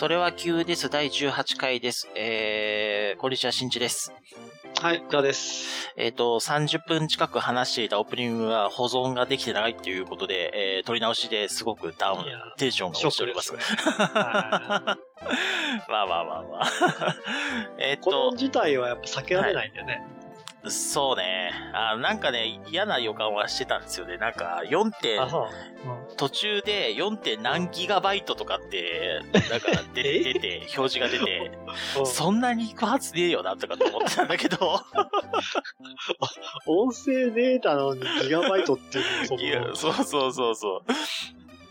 それは急です。第18回です。えー、こんにちは、しんちです。はい、こちらです。えっ、と、30分近く話していたオープニングが保存ができてないっていうことで、えー、撮り直しですごくダウンテンションが落ちております。まあまあまあまあ。えっいこのと、自体はやっぱ避けられないんだよね。そうね。あなんかね、嫌な予感はしてたんですよね。なんか、4点う。途中で 4. 点何ギガバイトとかって、なんか 出え？出て、表示が出て、うんそんなに行くはずねえよな、とかって思ってたんだけど、音声データのにギガバイトっていうのもそいや、の、そうそうそうそ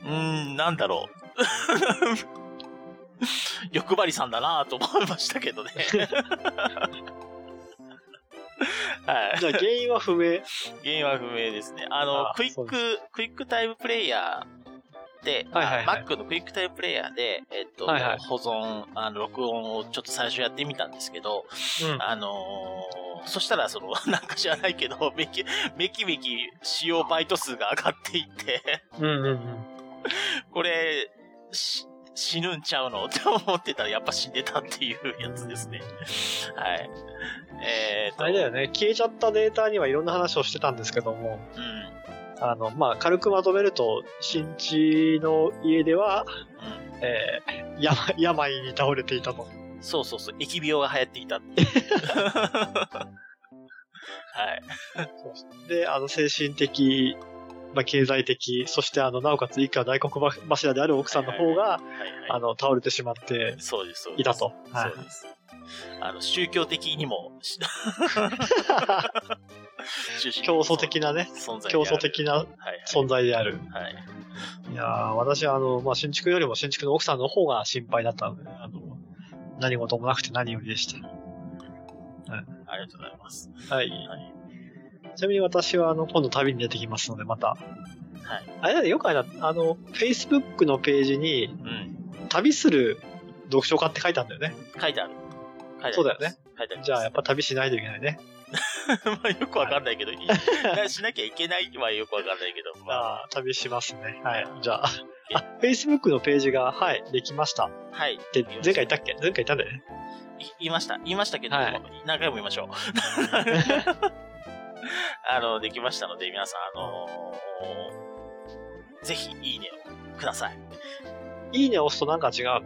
う。うーん、なんだろう。欲張りさんだなと思いましたけどね。はい。じゃあ原因は不明。原因は不明ですね。あの、あ Quick、QuickTime Player で、はいはいはいあ Mac の QuickTime Player で、えっと、はいはい保存、あの、録音をちょっと最初やってみたんですけど、うん。あのーそしたら、その、なんか知らないけど、めき、めきめき使用バイト数が上がっていって、うんうんうん。これ、し、死ぬんちゃうの？って思ってたら、やっぱ死んでたっていうやつですね。はい。えーと、あれだよね、消えちゃったデータにはいろんな話をしてたんですけども、うん。あの、まあ、軽くまとめると、新地の家では、うん。えー、病、病に倒れていたと。そうそうそう、疫病が流行っていたって。はい。で、あの、精神的、まあ、経済的、そしてあの、なおかつ一家大黒柱である奥さんの方が、はいはい。あの、倒れてしまって。いたと。はいそうです。あの、宗教的にも、競争的なね、存在で競ある争的なはい存在である。はい。はい。いやー私はあの、まあ、新築よりも新築の奥さんの方が心配だったので、あの、何事もなくて何よりでした。ありがとうございます。はい。はい。ちなみに私はあの、今度旅に出てきますので、また。はい。あれだね、よくあれだ、あの、Facebook のページに、うん。旅する読書家って書いてあるんだよね。書いてある。書いてある。そうだよね。書いてある。じゃあ、やっぱ旅しないといけないね。まあよくわかんないけど、いいしなきゃいけないはよくわかんないけど、まあ、旅しますね。はい。じゃあ、あ、Facebook のページが、はい、できました。はい。って、前回言ったっけ？前回言ったんだよね。い言いました。言いましたけど、はい何回も言いましょう。あの、できましたので、皆さん、あのーぜひ、いいねをください。いいね押すとなんか違うの？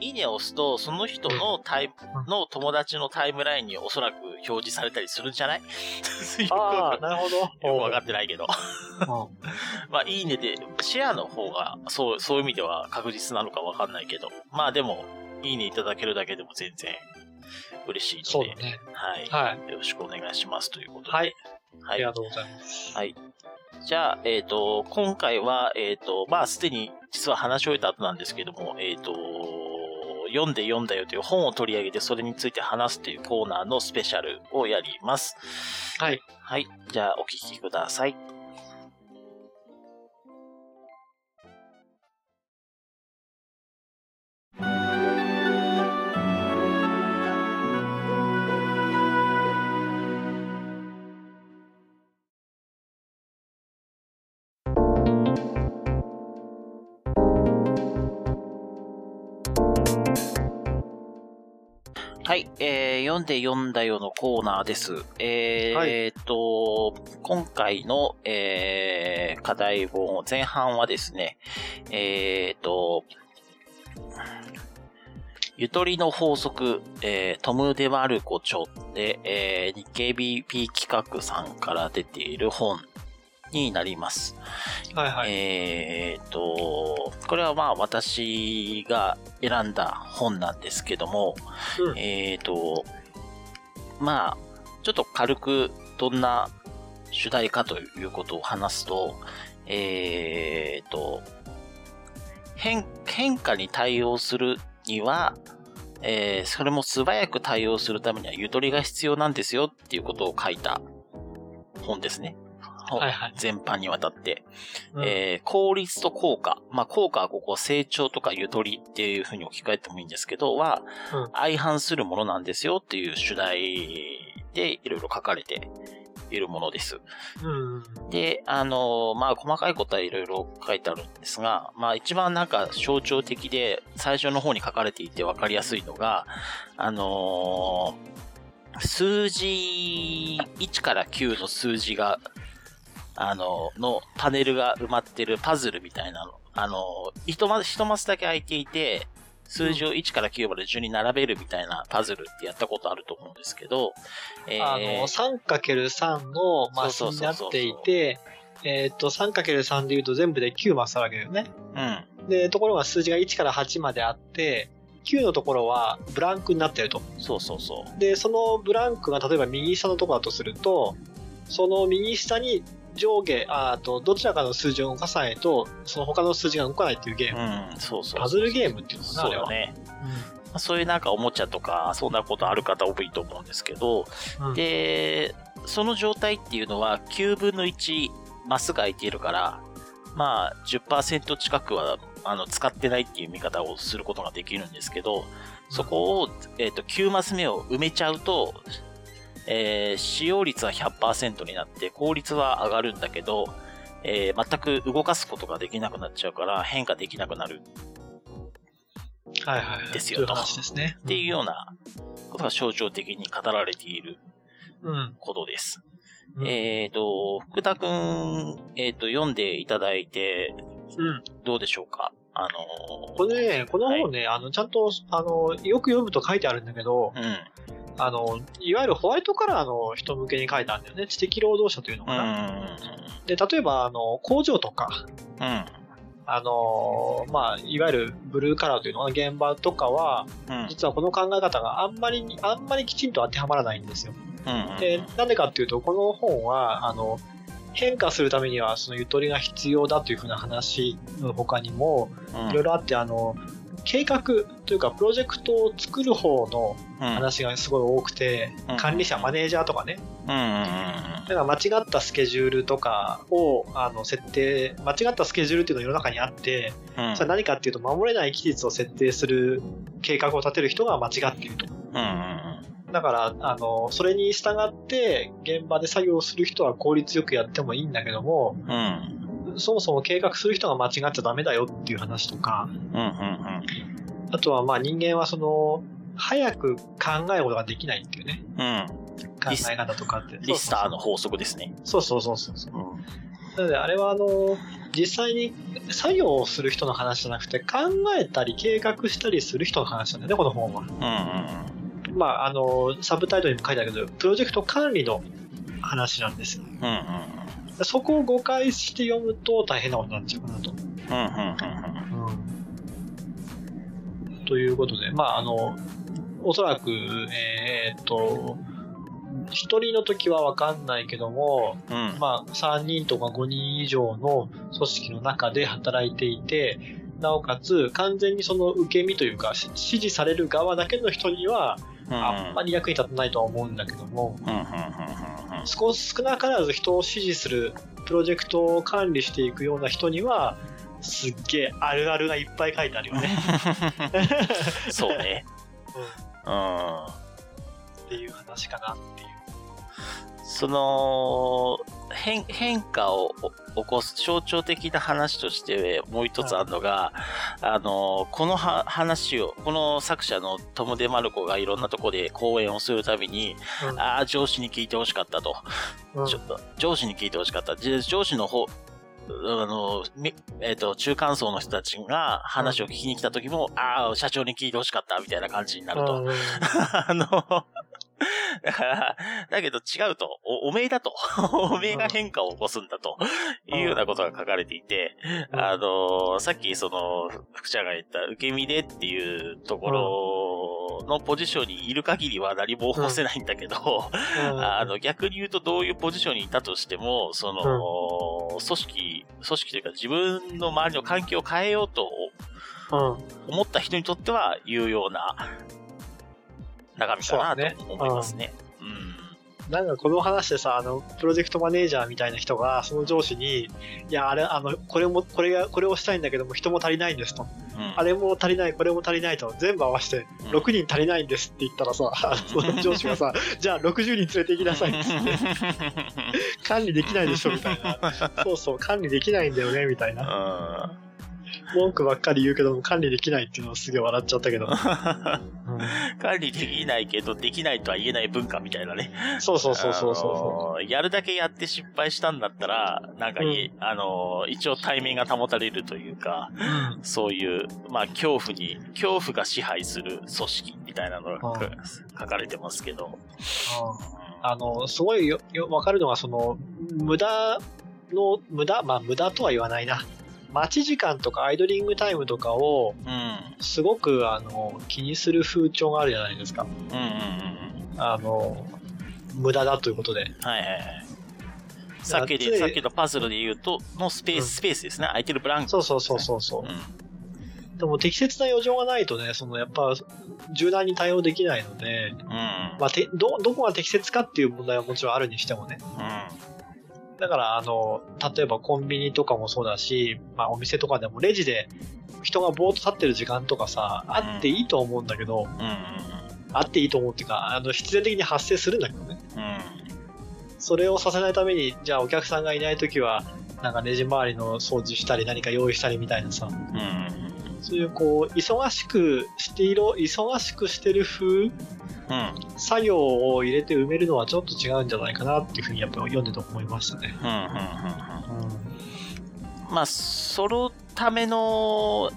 いいねを押すと、その人のタイム、の友達のタイムラインにおそらく表示されたりするんじゃない？ああ、なるほど。よくわかってないけど。うん まあ、いいねで、シェアの方が、そう、そういう意味では確実なのかわかんないけど。まあでも、いいねいただけるだけでも全然嬉しいので、そうだね。はい、はい。よろしくお願いしますということで。はい。はいありがとうございます。はい。じゃあ、えっ、と、今回は、えっ、と、まあ、すでに実は話し終えた後なんですけども、えっ、と、読んで読んだよという本を取り上げて、それについて話すというコーナーのスペシャルをやります。はい。はい。じゃあ、お聞きください。えー、読んで読んだよのコーナーです。えーはいえーっと、今回の、えー、課題本、前半はですね、えーっと、ゆとりの法則、えートム・デマルコ著で、えー日経 BP 企画さんから出ている本になります。はいはい。えーっと、これはまあ私が選んだ本なんですけども、うんえーっと、まあ、ちょっと軽くどんな主題かということを話すと、えーっと、変、変化に対応するには、えーそれも素早く対応するためにはゆとりが必要なんですよっていうことを書いた本ですね。はいはい。全般にわたって。うんえー効率と効果。まあ、効果はここ成長とかゆとりっていうふうに置き換えてもいいんですけど、は、うん相反するものなんですよっていう主題でいろいろ書かれているものです。うん。で、あのまあ、細かいことはいろいろ書いてあるんですが、まあ、一番なんか象徴的で、最初の方に書かれていて分かりやすいのが、あの数字1から9の数字が、あののパネルが埋まってるパズルみたいなの。あの一マス、一マスだけ空いていて、数字を1から9まで順に並べるみたいなパズルってやったことあると思うんですけど、えーあの、3×3 のマスになっていて、えっと、3×3 で言うと全部で9マスあるわけだよね。うん。で、ところが数字が1から8まであって、9のところはブランクになってると。そうそうそう。で、そのブランクが例えば右下のところだとすると、その右下に上下、ああと、どちらかの数字を動かさないと、その他の数字が動かないっていうゲーム。うん、そうそうパズルゲームっていうのかな。そうよね。まあそういうなんかおもちゃとか、そんなことある方多いと思うんですけど、うんで、その状態っていうのは9分の1マスが空いているから、まあ10%近くはあの使ってないっていう見方をすることができるんですけど、そこを、えっと9マス目を埋めちゃうと、えー使用率は100%になって効率は上がるんだけど、えー全く動かすことができなくなっちゃうから変化できなくなるはいはいはい。ですよという話ですね。っていうようなことが象徴的に語られているうん。ことです。うん。えっ、と、福田くん、えっ、と、読んでいただいて、うん。どうでしょうか？あのーこれね、この本ね、あの、ちゃんと、あの、よく読むと書いてあるんだけど、うん。あの、いわゆるホワイトカラーの人向けに書いてあるんだよね。知的労働者というのうかな。ん。で、例えば、あの、工場とか、うん。あの、まあ、いわゆるブルーカラーというのかな、現場とかは、うん。実はこの考え方があんまりに、あんまりきちんと当てはまらないんですよ。うん。で、なんでかっていうと、この本は、あの、変化するためには、そのゆとりが必要だというふうな話の他にも、うん、いろいろあって、あの、計画というか、プロジェクトを作る方のうん、話がすごい多くて、うん管理者、マネージャーとかね、うん。うん。だから間違ったスケジュールとかをあの設定、間違ったスケジュールっていうのが世の中にあって、うん。それは何かっていうと、守れない期日を設定する計画を立てる人が間違っていると。うん。だから、あの、それに従って、現場で作業をする人は効率よくやってもいいんだけども、うん。そもそも計画する人が間違っちゃダメだよっていう話とか、うん。うん。あとはまあ人間はその、早く考えることができないっていうね、うん。考え方とかって。リスターの法則ですね。そうそうそうそうそう。うん。なので、あれはあの、実際に作業をする人の話じゃなくて、考えたり計画したりする人の話なんだよね、この本は。うん。うん。まあ、あの、サブタイトルにも書いてあるけど、プロジェクト管理の話なんですよ。うん。うん。そこを誤解して読むと大変なことになっちゃうかなと。うん。うん。ということで、まあ、あの、おそらく、えーっと、一人の時はわかんないけども、うん。まあ、3人とか5人以上の組織の中で働いていて、なおかつ完全にその受け身というか、し指示される側だけの人には、あんまり役に立たないとは思うんだけども、うん。うん。少少なからず人を指示する、プロジェクトを管理していくような人には、すっげえあるあるがいっぱい書いてあるよね。そうね。うん。っていう話かな。その変変化を起こす象徴的な話としてもう一つあるのが、あのこのは話をこの作者のトム・デ・マルコがいろんなとこで講演をするたびに、うん。ああ上司に聞いてほしかったと、うん。ちょっと上司に聞いてほしかった。で上司の方あの、みえっ、と、中間層の人たちが話を聞きに来た時も、ああ、社長に聞いてほしかったみたいな感じになると。うん。あの、だから、だけど違うと、お、おめえだと。おめえが変化を起こすんだと。いうようなことが書かれていて、うん。あの、さっきその、福ちゃんが言った受け身でっていうところのポジションにいる限りは何も起こせないんだけど、うん。あの、逆に言うとどういうポジションにいたとしても、その、組織、組織というか自分の周りの環境を変えようとうん。思った人にとっては有用な中身かなと思いますね。なんかこの話でさ、あの、プロジェクトマネージャーみたいな人が、その上司に、いや、あれ、あの、これも、これが、これをしたいんだけども、人も足りないんですと。うんあれも足りない、これも足りないと、全部合わせて、うん6人足りないんですって言ったらさ、あ のその上司がさ、じゃあ60人連れて行きなさいっつって、管理できないでしょみたいな。そうそう、管理できないんだよね、みたいな。うん文句ばっかり言うけども、管理できないっていうのをすげえ笑っちゃったけど。うん管理できないけど、できないとは言えない文化みたいなね。そうそうそうそうそあのーやるだけやって失敗したんだったら、なんかいい、あのー一応対面が保たれるというか、う。うんそういう、まあ、恐怖に、恐怖が支配する組織みたいなのがうん書かれてますけど。あの、すごいよ、よ、わかるのが、その、無駄の、無駄まあ、無駄とは言わないな。待ち時間とかアイドリングタイムとかを、うん。すごく、あの、気にする風潮があるじゃないですか。うんうんうん。あの、無駄だということで。はいはいはい。さっきで、さっきのパズルで言うと、のスペーうんス、スペースですね。空いてるブランク。そうそうそうそうそうう。ん。でも適切な余剰がないとね、そのやっぱ柔軟に対応できないので、うん。まあ、てど、どこが適切かっていう問題はもちろんあるにしてもね。だから、あの、例えばコンビニとかもそうだし、まあお店とかでもレジで人がぼーっと立ってる時間とかさ、あっていいと思うんだけど、うん。うん。あっていいと思うっていうか、あの、必然的に発生するんだけどね。うん。それをさせないために、じゃあお客さんがいないときは、なんかレジ周りの掃除したり何か用意したりみたいなさ、うん。そういうこう、忙しくしている、忙しくしてる風うん。作業を入れて埋めるのはちょっと違うんじゃないかなっていうふうにやっぱ読んでて思いましたね。うん。うん。うん。まあ、そのための、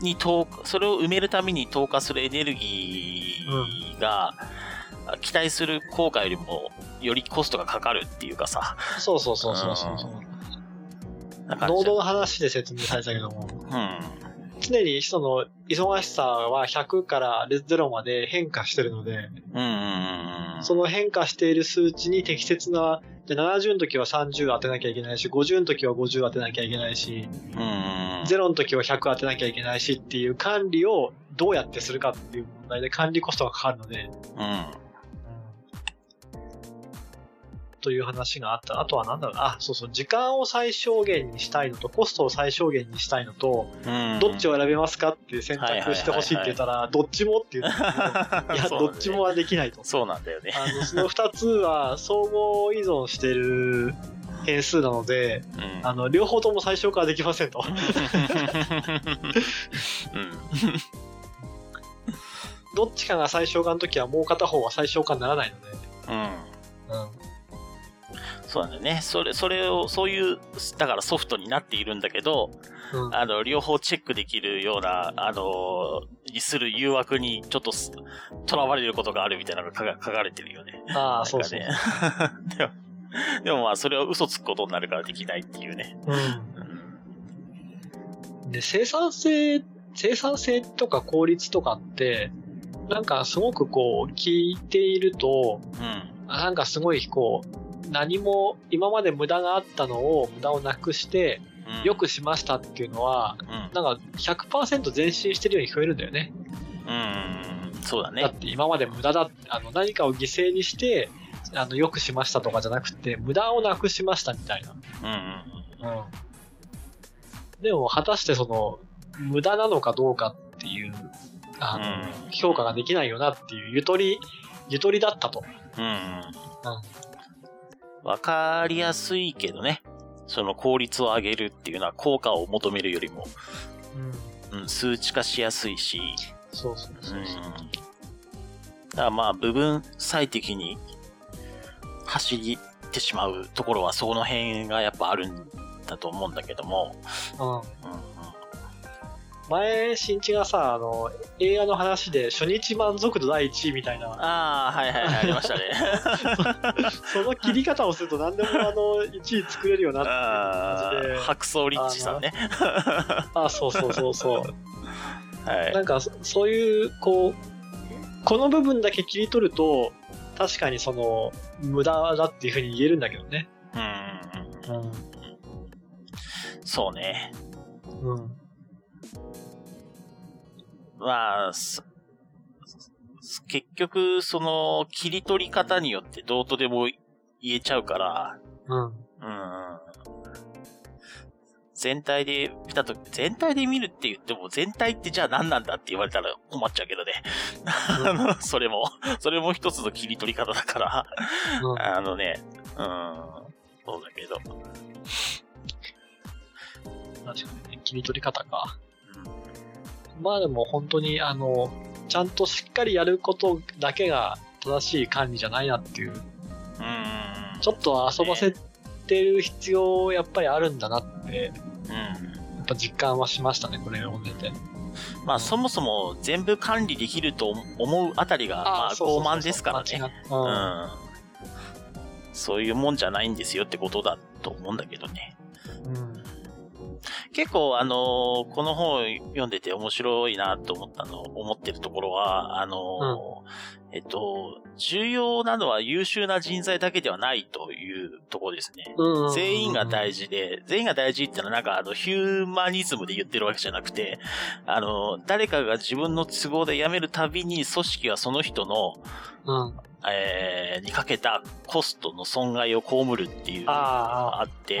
に投下、それを埋めるために投下するエネルギーが、期待する効果よりも、よりコストがかかるっていうかさ、そうそうそうそうそうそう。な感じ濃度の話で説明されたけども、うん。常にその忙しさは100から0まで変化してるので。その変化している数値に適切な、で70の時は30当てなきゃいけないし、50の時は50当てなきゃいけないし、うんうん0の時は100当てなきゃいけないしっていう管理をどうやってするかっていう問題で管理コストがかかるので、うん。という話があった。あとはなんだろう。あ、そうそう。時間を最小限にしたいのと、コストを最小限にしたいのと、うん。どっちを選べますかっていう選択してほしいって言ったら、どっちもって言ったんだけどいや、どっちもはできないと。そうなんだよね。あの、その二つは相互依存してる変数なので、うん。あの、両方とも最小化はできませんと。うん。どっちかが最小化の時はもう片方は最小化にならないので。うん。うん。そうなんだよね。それ、それを、そういう、だからソフトになっているんだけど、うん、あの、両方チェックできるような、あの、にする誘惑にちょっとす、囚われることがあるみたいなのが書か書かれてるよね。ああ、そうそう。なんかねでも、でもまあ、それは嘘つくことになるからできないっていうね。ううん。ん。で、生産性、生産性とか効率とかって、なんかすごくこう、聞いていると、うん。なんかすごいこう、何も今まで無駄があったのを無駄をなくして、うんよくしましたっていうのは、うん。なんか100%前進してるように聞こえるんだよね。うん。そうだだっね。て今まで無駄だ、あの何かを犠牲にして、あの、よくしましたとかじゃなくて、無駄をなくしましたみたいな。うんうん。うん。でも、果たしてその、無駄なのかどうかっていう、あの、うん評価ができないよなっていう、ゆとり、ゆとりだったと。うんうん。わかりやすいけどね。その効率を上げるっていうのは効果を求めるよりも、うん。うん、数値化しやすいし、そうそううん。そうそう。だからまあ、部分最適に走ってしまうところはその辺がやっぱあるんだと思うんだけども、うん。うん前、新一がさ、あの、映画の話で初日満足度第1位みたいな、ああ、はいはいはい、ありましたね。その切り方をすると何でもあの、1位作れるよなっていうあ感じであ、、白草リッチさんね。あ、そうそうそうそう。はい。なんか、そそういう、こう、この部分だけ切り取ると、確かにその、無駄だっていうふうに言えるんだけどね。うん。うん。そうね。うん。まあ、そ結局、その、切り取り方によってどうとでも言えちゃうから、うん。うん。全体で見たとき、全体で見るって言っても、全体ってじゃあ何なんだって言われたら困っちゃうけどね。あの、それも、それも一つの切り取り方だから、うんあのね、うん、そうだけど。確かにね、切り取り方か。まあでも本当に、あの、ちゃんとしっかりやることだけが正しい管理じゃないなっていう、うん。ちょっと遊ばせてる必要やっぱりあるんだなって、うん。やっぱ実感はしましたね、これ読んでて。まあ、そもそも全部管理できると思うあたりが、まあ、傲慢ですからね。ううんん。そういうもんじゃないんですよってことだと思うんだけどね。うん。結構、あのーこの本を読んでて面白いなと思ったの、思ってるところは、あのーえっと、重要なのは優秀な人材だけではないというところですね。うん全員が大事。事で、全員が大事ってのはなんかあの、ヒューマニズムで言ってるわけじゃなくて、あの、誰かが自分の都合で辞めるたびに組織はその人の、うん。えー、にかけたコストの損害を被るっていうのあがあって。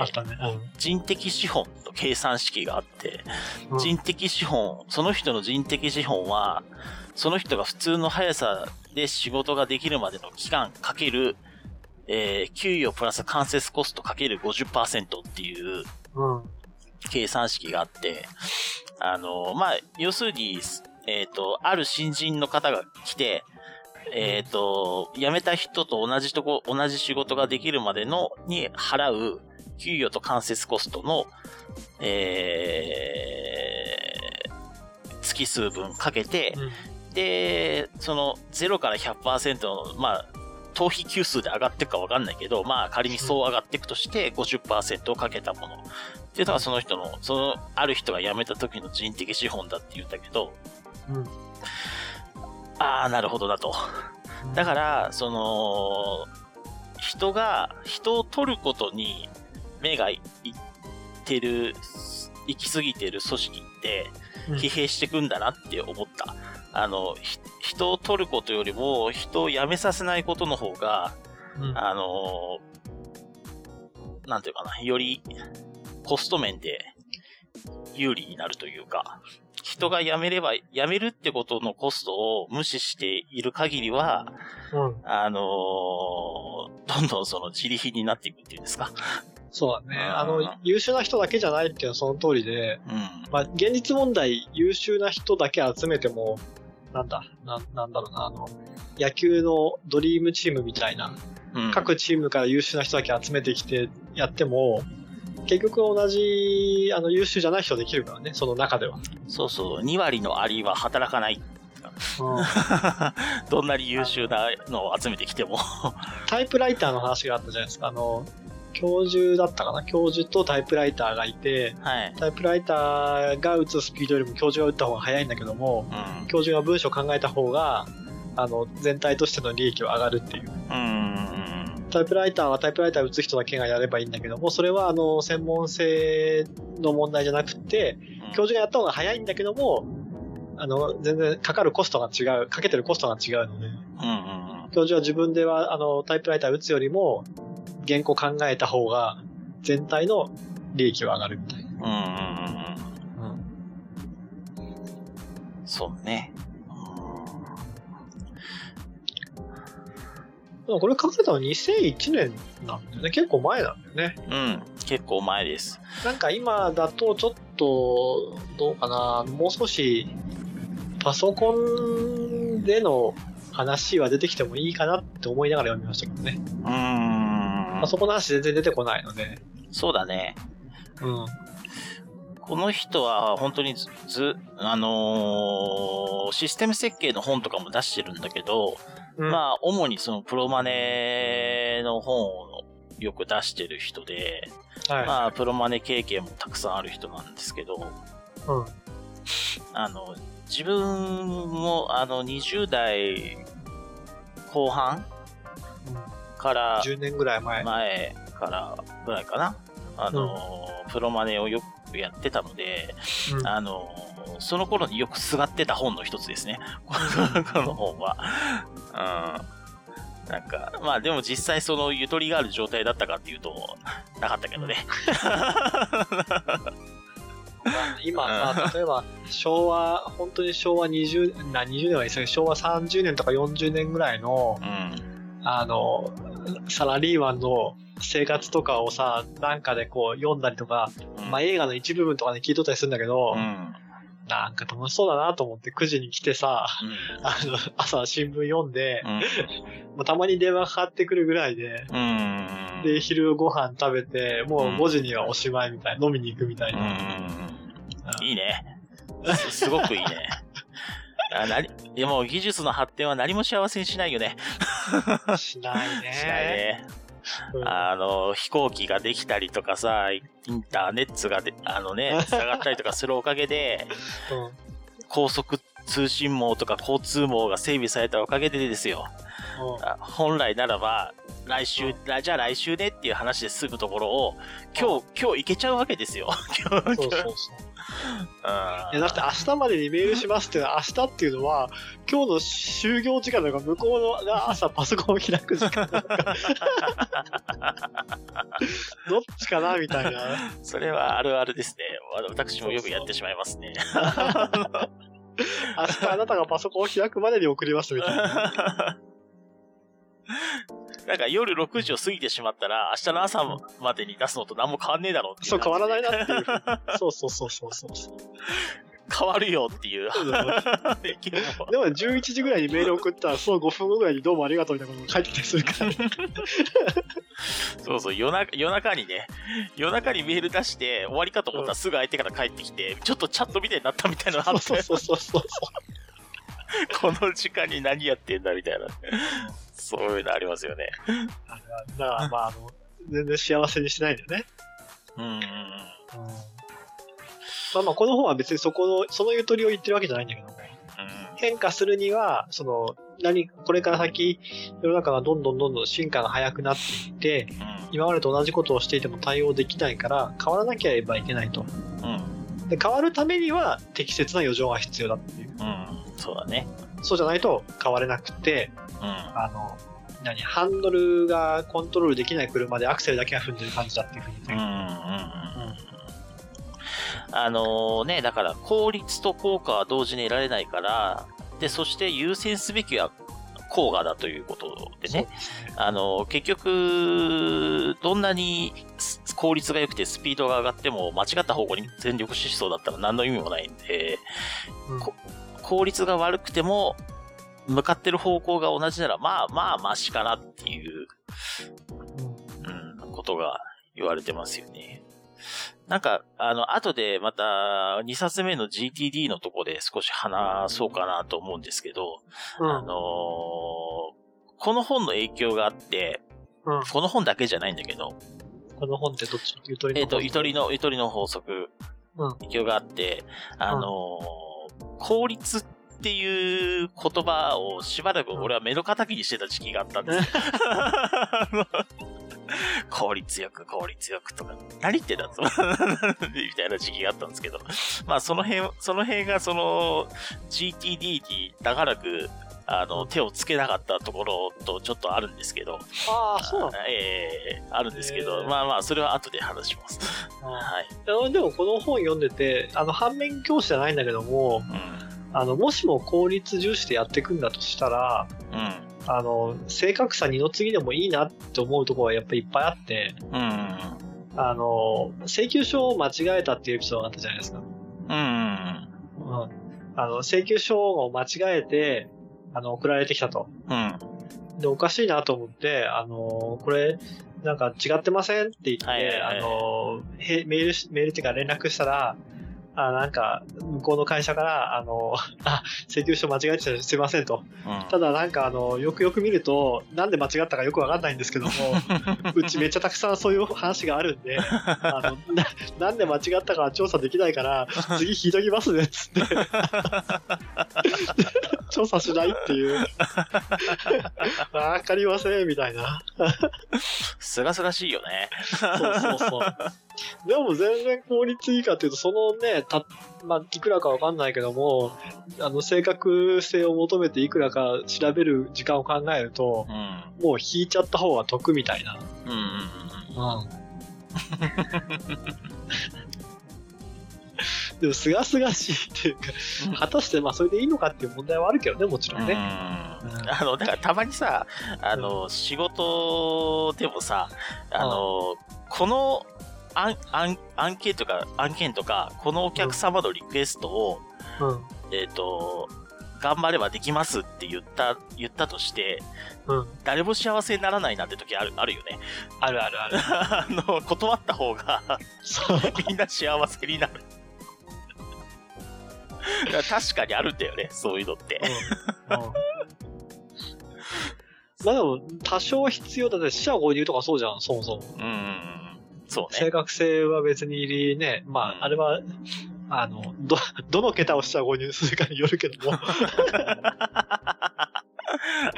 人的資本と計算式があって、うん。人的資本、その人の人的資本は、その人が普通の速さで仕事ができるまでの期間かける、えー給与プラス間接コストかける50%っていう。計算式があって、あの、まあ、要するに、えっ、と、ある新人の方が来て、えっ、と、辞めた人と同じとこ、同じ仕事ができるまでの、に払う給与と間接コストの、えー、月数分かけて、で、その0から100%の、まあ、頭皮級数で上がっていくか分かんないけど、まあ仮にそう上がっていくとして50%をかけたもの。っていうのがその人の、その、ある人が辞めた時の人的資本だって言うんだけど、うん。ああ、なるほどだと。だから、その、人が、人を取ることに目がいってる、行き過ぎてる組織って、うん、疲弊してくんだなって思った。あの、ひ人を取ることよりも、人を辞めさせないことの方が、うん、あの、なんていうかな、よりコスト面で有利になるというか、人が辞めれば、辞めるってことのコストを無視している限りは、うん。あのどんどんその自利品になっていくっていうんですか。そうだね。うんあの、優秀な人だけじゃないっていうのはその通りで、うん。まあ、現実問題、優秀な人だけ集めても、なんだ、ななんだろうな、あの、野球のドリームチームみたいな、うん、各チームから優秀な人だけ集めてきてやっても、結局同じ、あの、優秀じゃない人できるからね、その中では。そうそう、2割のアリは働かない。どんなに優秀なのを集めてきても。タイプライターの話があったじゃないですか。あの、教授だったかな教授とタイプライターがいて、はい。タイプライターが打つスピードよりも教授が打った方が早いんだけども、うん。教授が文章を考えた方が、あの、全体としての利益は上がるっていう。うん。タイプライターはタイプライター打つ人だけがやればいいんだけども、それはあの、専門性の問題じゃなくて、教授がやった方が早いんだけども、あの、全然かかるコストが違う、かけてるコストが違うので、うんうん教授は自分では、あの、タイプライター打つよりも、原稿考えた方が、全体の利益は上がるみたいうん。うんうんうんうん。な。うん。そうね。でもこれ書かれたの2001年なんだよね。結構前なんだよね。うん。結構前です。なんか今だとちょっと、どうかな、もう少し、パソコンでの話は出てきてもいいかなって思いながら読みましたけどね。うーんパ。ソコンの話全然出てこないので。そうだね。うん。この人は本当にず、ずあのーシステム設計の本とかも出してるんだけど、うん、まあ、主にそのプロマネの本をよく出してる人で、はい。まあ、プロマネ経験もたくさんある人なんですけど、うん。あの、自分も、あの、20代後半から10年ぐらい前。前からぐらいかな。あの、プロマネをよくやってたので、うんあの、の、その頃によくすがってた本の一つですね。この本は。うん。なんか、まあでも実際そのゆとりがある状態だったかっていうと、なかったけどね。今、まあ、例えば、昭和、本当に昭和20、な、20年はですね、昭和30年とか40年ぐらいの、うん。あの、サラリーマンの生活とかをさ、なんかでこう読んだりとか、うんまあ映画の一部分とかで聞いとったりするんだけど、うん。なんか楽しそうだなと思って9時に来てさ、あの、朝新聞読んで、うん。まあ、たまに電話かかってくるぐらいで、うん。で、昼ご飯食べて、もううん5時にはおしまいみたい、飲みに行くみたいうん。な。いいね。す すごくいいね。あなりでも技術の発展は何も幸せにしないよね。しないね。しないね。うんあの、飛行機ができたりとかさ、インターネットがで、あのね、繋がったりとかするおかげで、うん高速通信網とか交通網が整備されたおかげでですよ。うんあ本来ならば、来週、来じゃあ来週ねっていう話で済むところを、今日、今日行けちゃうわけですよ。今日、今日。そうそうそう。うんいや、だって明日までにメールしますっていうのは、明日っていうのは、今日の就業時間なのか、向こうのが朝パソコンを開く時間なのか、どっちかなみたいな。それはあるあるですね。わ私もよくやってしまいますね。明日あなたがパソコンを開くまでに送りますみたいな。なんか夜6時を過ぎてしまったら、明日の朝までに出すのと何も変わんねえだろうっていそう、変わらないな。なっていう。そうそうそうそうそうそう。変わるよっていう。でも11時ぐらいにメール送ったら、その5分後ぐらいにどうもありがとうみたいなことが返ってきたりするから。そうそう、夜中、夜中にね、夜中にメール出して、終わりかと思ったらすぐ相手から帰ってきて、ちょっとチャットみたいになったみたいなのあって、そうそうそうそうそう。この時間に何やってんだみたいな。そういうのありますよね。だから、まあ、あの、全然幸せにしないんだよね。うんうんうん。まあまあ、この本は別にそこの、そのゆとりを言ってるわけじゃないんだけども、変化するには、その、何、これから先、世の中がどんどんどんどん進化が早くなっていって、今までと同じことをしていても対応できないから、変わらなければいけないと。うん。うん。で、変わるためには適切な余剰が必要だっていう。うん。そうだね。そうじゃないと変われなくて、うん。あの、何、ハンドルがコントロールできない車でアクセルだけが踏んでる感じだっていうふうに言ってる。うんうんうん。あのね、だから効率と効果は同時に得られないから、で、そして優先すべきは効果だということでね。あの、結局、どんなにス効率が良くてスピードが上がっても間違った方向に全力疾走だったら何の意味もないんで、うんこ効率が悪くても、向かってる方向が同じなら、まあまあマシかなっていう、うんうん、ことが言われてますよね。なんか、あの、後でまた2冊目の GTD のとこで少し話そうかなと思うんですけど、うんあのーこの本の影響があって、うんこの本だけじゃないんだけど、この本ってどっちゆとりのえっ、と、ゆとりの。の、ゆとりの法則、うん影響があって、あのー効率っていう言葉をしばらく俺は目の敵にしてた時期があったんです。効率よく、効率よくとか、何言ってんだと、みたいな時期があったんですけど、まあその辺、その辺がその GTD に長らく、あの、手をつけなかったところとちょっとあるんですけど、ああ、そうなんだ。ええあるんですけど、まあまあ、それは後で話します。はい。でもこの本読んでて、あの、反面教師じゃないんだけども、うん。あの、もしも効率重視でやっていくんだとしたら、うん。あの、正確さ二の次でもいいなって思うところがやっぱりいっぱいあって、うん。あの、請求書を間違えたっていうエピソードがあったじゃないですか。うん。うん。あの、請求書を間違えて、あの、送られてきたと。うん。で、おかしいなと思って、あの、これ、なんか違ってませんって言って、はいはいはいあの、へメールし、メールっていうか連絡したら、あ、なんか、向こうの会社から、あの、あ、請求書間違えてたすいませんと。ただなんか、あの、よくよく見ると、なんで間違ったかよくわかんないんですけども、うちめっちゃたくさんそういう話があるんで、あの、ななんで間違ったかは調査できないから、次引いときますね、つって。調査しないっていう。わかりません、みたいな。すがすがしいよね。そうそうそう。でも全然効率いいかっていうと、そのね、た、まあ、いくらかわかんないけども、あの、正確性を求めていくらか調べる時間を考えると、うん。もう引いちゃった方が得みたいな。うんうんうん。うん。でも、すがすがしいっていうか、果たしてまあ、それでいいのかっていう問題はあるけどね、もちろんね。うんあの、だからたまにさ、あの、仕事でもさ、あの、この案、案、案件とか、案件とか、このお客様のリクエストを、うん。えっ、と、頑張ればできますって言った、言ったとして、うん。誰も幸せにならないなんて時ある、あるよね。あるあるある。あの、断った方が。みんな幸せになる。確かにあるんだよね、そういうのって。うん。うんまあでも、多少必要だって、死者誤入とかそうじゃん、そもそも。うん。そう正ね。確性は別にね、まあ、あれは、あの、ど、どの桁を死者誤入するかによるけども。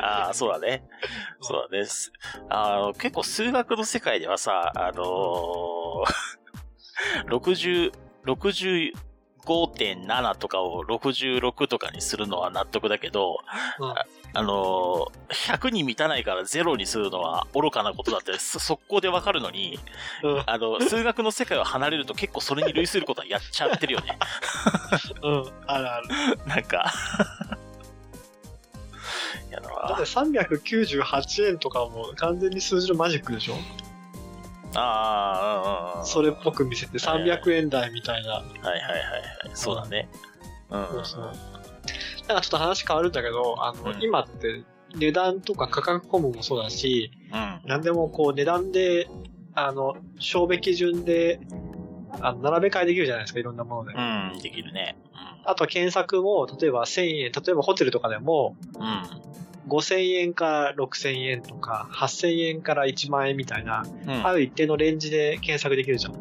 ああ、そうだね。そうだね。すあの、結構数学の世界ではさ、あのー、60、65.7とかを66とかにするのは納得だけど、うんあのー、100に満たないから0にするのは愚かなことだってそ 速攻でわかるのに、うん。あの、数学の世界を離れると結構それに類することはやっちゃってるよね。うん。あるある。なんか。やだだってわ。398円とかも完全に数字のマジックでしょ？ああ、それっぽく見せて300円台みたいな。はいはいはいはい。そうだね。うん。そうそう。なんかちょっと話変わるんだけど、あの、うん今って値段とか価格コムもそうだし、うん。何でもこう値段で、あの、証明基準で、あの、並べ替えできるじゃないですか、いろんなもので。うん、できるね。あと検索も、例えば1000円、例えばホテルとかでも、うん。うん。5000円から6000円とか、8000円から1万円みたいな、うん。ある一定のレンジで検索できるじゃん。うんう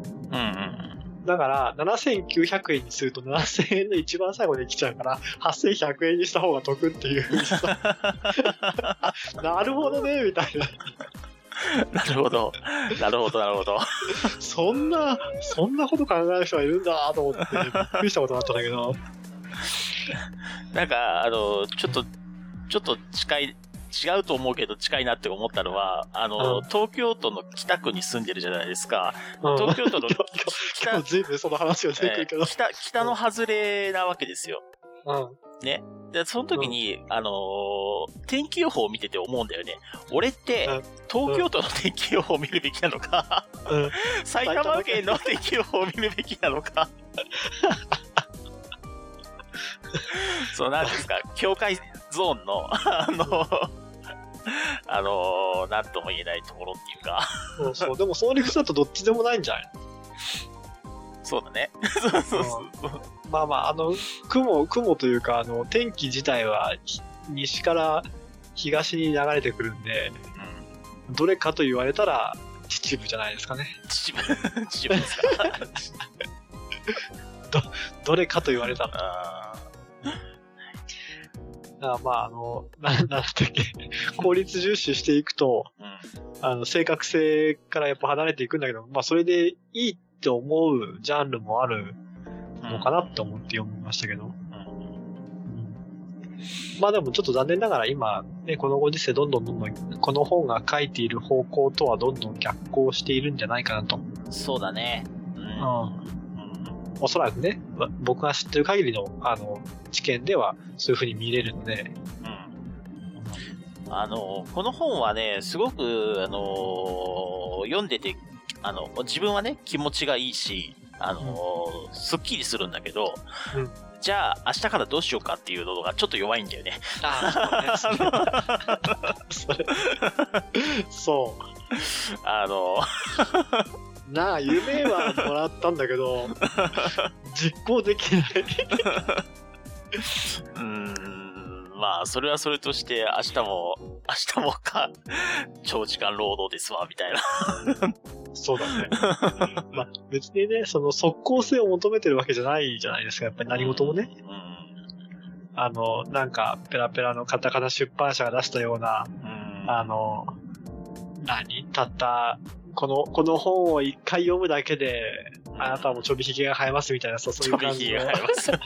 んだから、7900円にすると7000円の一番最後で来ちゃうから、8100円にした方が得っていう なるほどね、みたいな。うん。なるほど。なるほど、なるほど。そんな、そんなこと考える人がいるんだと思って、びっくりしたことがあったんだけど。なんか、あの、ちょっと、ちょっと近い、違うと思うけど近いなって思ったのは、あの、うん東京都の北区に住んでるじゃないですか。うん東京都の 北、日ずいぶんその話が出てくるけど。えー北、北の外れなわけですよ。うん。ね。で、その時に、あのー天気予報を見てて思うんだよね。俺ってうん、東京都の天気予報を見るべきなのか、うん。埼玉県の天気予報を見るべきなのか。そう、なんですか、境 界ゾーンの、あの、あの、なんとも言えないところっていうか、そうそう。でもその理屈だとどっちでもないんじゃないそうだね。そうそうそう。まあまあ、あの、雲、雲というか、あの、天気自体はひ西から東に流れてくるんで、うん。どれかと言われたら秩父じゃないですかね。秩父、秩父ですか。どれかと言われたら。まあ、あの、ななんだっけ、効率重視していくと、ーうん。あの、正確性からやっぱ離れていくんだけど、まあ、それでいいって思うジャンルもあるのかなって思って読みましたけど。うんまあでもちょっと残念ながら今、ね、このご時世どんどんどんどん、この本が書いている方向とはどんどん逆行しているんじゃないかなと。そうだね。うん。うんうんおそらくね、わ僕が知ってる限りの、あの、知見ではそういう風に見れるので、うんあの、この本はね、すごく、あの、読んでて、あの、自分はね、気持ちがいいし、あの、すっきりするんだけど、うんじゃあ、明日からどうしようかっていうのがちょっと弱いんだよね。ああ、それ。そあの、う。なあ、夢はもらったんだけど、実行できない。うーん、まあ、それはそれとして、明日も、明日もか、長時間労働ですわ、みたいな。そうだね。まあ、別にね、その即効性を求めてるわけじゃないじゃないですか、やっぱり何事もね。うん。あの、なんか、ペラペラのカタカナ出版社が出したような、うん。あの、何？たった、この、この本を一回読むだけで、あなたはもうちょびひげが生えますみたいな、そうそういう感じのちょびひげが生えます。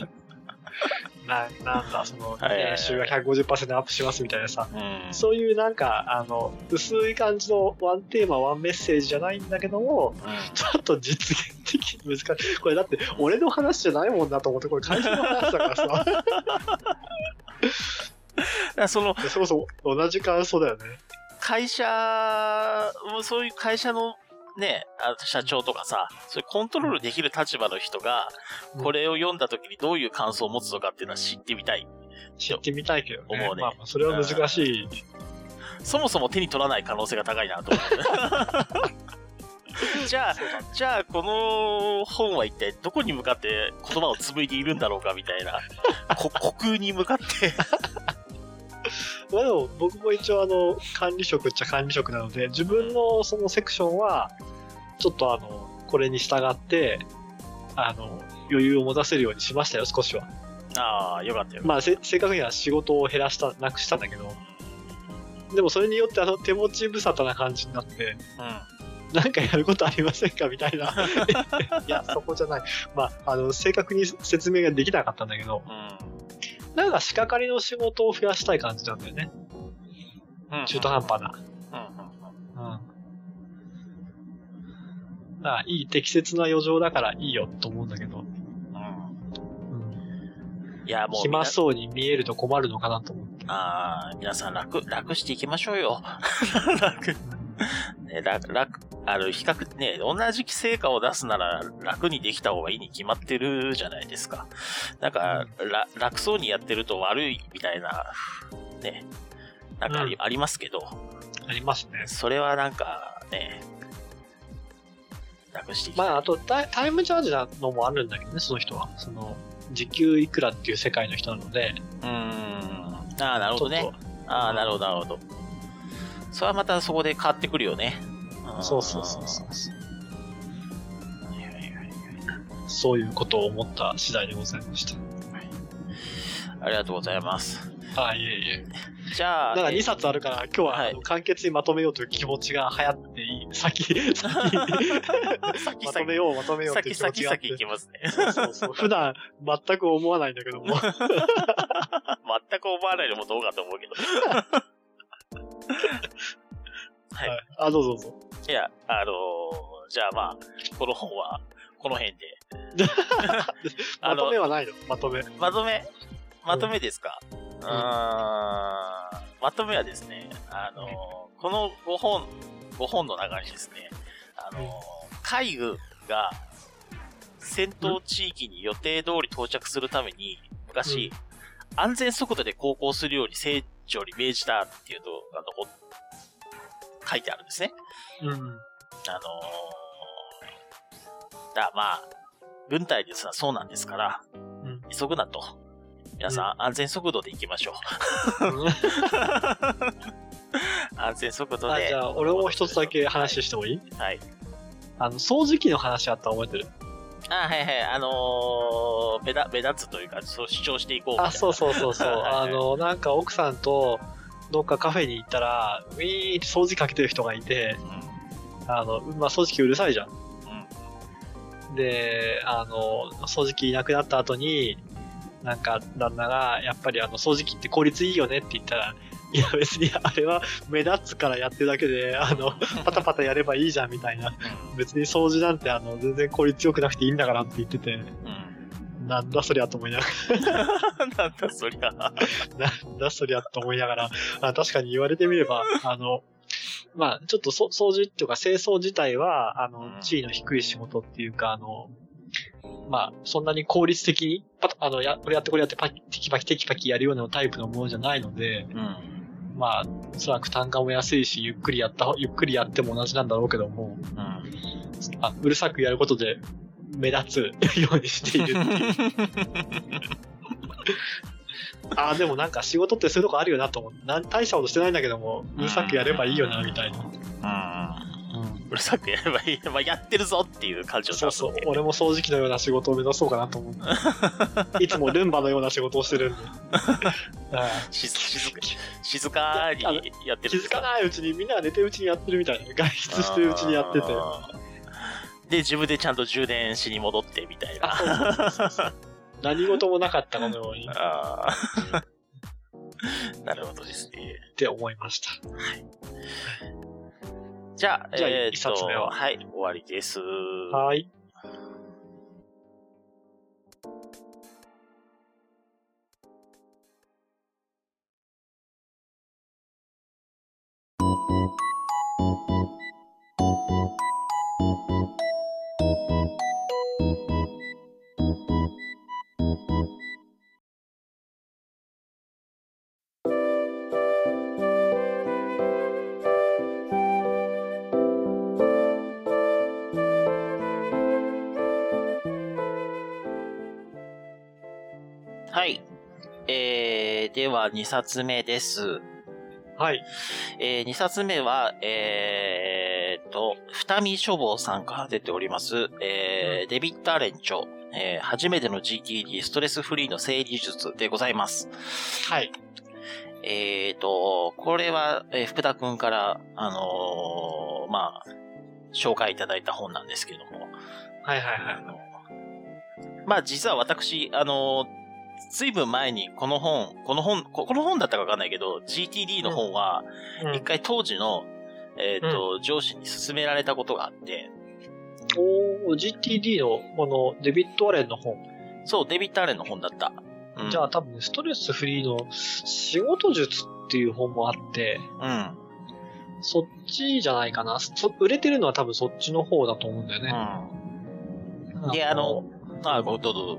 な、なんだ、その、年収が150%アップしますみたいなさ、うん。そういうなんか、あの、薄い感じのワンテーマ、ワンメッセージじゃないんだけども、ちょっと実現的に難しい。これだって、俺の話じゃないもんなと思って、これ会社の話だからさ、うん。その、そもそも同じ感想だよね。会社、もうそういう会社のね、あの社長とかさ、そういうコントロールできる立場の人が、うんこれを読んだ時にどういう感想を持つのかっていうのは知ってみたい。知ってみたいけどね。思うねまあまあ、それは難しい。そもそも手に取らない可能性が高いなと思う。じゃあ、じゃあ、この本は一体どこに向かって言葉を紡いでいるんだろうかみたいな。こ 虚空に向かって。まあでも、僕も一応あの、管理職っちゃ管理職なので、自分のそのセクションは、ちょっとあの、これに従って、あの、余裕を持たせるようにしましたよ、少しは。ああ、よかったよ。まあ、せ正確には仕事を減らした、なくしたんだけど、でもそれによってあの、手持ち無沙汰な感じになって、うん。なんかやることありませんかみたいな。いや、そこじゃない。まあ、あの、正確に説明ができなかったんだけど、うん。なんか仕掛かりの仕事を増やしたい感じなんだよね。うん。中途半端な。うん。うん。うん。あいい適切な余剰だからいいよと思うんだけど、うん。うん、いや、もう暇そうに見えると困るのかなと思って。ああ、皆さん楽、楽していきましょうよ。楽、ね、楽、楽、あの、比較、ね、同じ成果を出すなら楽にできた方がいいに決まってるじゃないですか。なんか、ら楽そうにやってると悪いみたいな、ね、なんかあり,、うんありますけど、ありますね。それはなんか、ね、楽していきたい。まあ、あとタイ、タイムチャージなのもあるんだけどね、その人は。その、時給いくらっていう世界の人なので、うーん。ああ、なるほどね。ああ、なるほど、なるほど。それはまたそこで変わってくるよね。とそうそうそうそう。はいはいはいはいそういうことを思った次第でございましありがとうございます。た。あ、いえいえ。じゃあ、なんかえ2冊あるから、今日は、はいあの簡潔にまとめようという気持ちが流行っていい。先、先、さっきまとめよう、まとめようさっっていう気きさっきさっ持ちがあって。きいきますね。そうそうそう。普段、全く思わないんだけども。全く思わないのもどうかと思うけど。はい。はいあ、どうぞどうぞ。いや、あのーじゃあまあ、この本は、この辺で。まとめはないの？まとめ。まとめ、まとめですか、うーん、まとめはですね、あのーこの5本、5本の中にですね、あのー海軍が戦闘地域に予定通り到着するために、昔、安全速度で航行するように船長に命じたっていうのを、あの、お書いてあるんですね。うん。あのーだまあ、軍隊ですらそうなんですから、ん急ぐなと。皆さん、安全速度で行きましょう。安全速度で。あじゃあ、俺も一つだけ話してもいい？はい。あの、掃除機の話あったの覚えてる？あ、はいはい。あのー、目立、目立つというか、そう主張していこう。あ、そうそうそうそう。あの、なんか奥さんと、どっかカフェに行ったら、ウィーって掃除かけてる人がいて、あの、まあ、掃除機うるさいじゃん。うん。で、あの、掃除機いなくなった後に、なんか、旦那が、やっぱりあの、掃除機って効率いいよねって言ったら、いや別にあれは目立つからやってるだけで、あの、パタパタやればいいじゃんみたいな。別に掃除なんてあの、全然効率良くなくていいんだからって言ってて、うん。なんだそりゃと思いなが なんだそりゃ。ら、なんだそりゃと思いながら、あ確かに言われてみれば、あの、まあ、ちょっとそ掃除っていうか清掃自体は、あのうん、地位の低い仕事っていうか、あの、まあ、そんなに効率的に、パタあの、や、これやってこれやってパキ、テキパキテキパキやるようなタイプのものじゃないので、うん。まあ、おそらく単価も安いし、ゆっくりやった、ゆっくりやっても同じなんだろうけども、うん。あうるさくやることで目立つようにしているっていう。ああ、でもなんか仕事ってそういうとこあるよなと思って、大したことしてないんだけども、うるさくやればいいよな、みたいな。うん。うるさくやればいい。まあ、やってるぞっていう感じをそうそう。俺も掃除機のような仕事を目指そうかなと思う。いつもルンバのような仕事をしてるんで。静か静かにやってる気づか？ないうちにみんなが寝てるうちにやってるみたいな。外出してるうちにやってて。で、自分でちゃんと充電しに戻ってみたいな。あそうそうそう何事もなかったかのようにっあー なるほどですね。て思いました。じゃあ、じゃあえーっと一冊目ははい、終わりです。はい。はい。えー、では2冊目です。はい。えー、2冊目は、えーっと、二見書房さんから出ております、えー、デビッド・アレン著、えー、初めての GTD ストレスフリーの整理術でございます。はい。えーっと、これは、えー福田くんから、あのーまあ、紹介いただいた本なんですけども、はいはいあの、まあ実は私、あの、ずいぶん前にこの本、この本、ここの本だったかわかんないけど、GTD の本は、はい。一回当時の、えっ、と、上司に勧められたことがあって、おー GTD の、この、デビッド・アレンの本。そう、デビッド・アレンの本だった。うん、じゃあ多分ね、ストレスフリーの仕事術っていう本もあって、うん。そっちじゃないかな。そ売れてるのは多分そっちの方だと思うんだよね。うん。で、あの、あ、ごどうぞ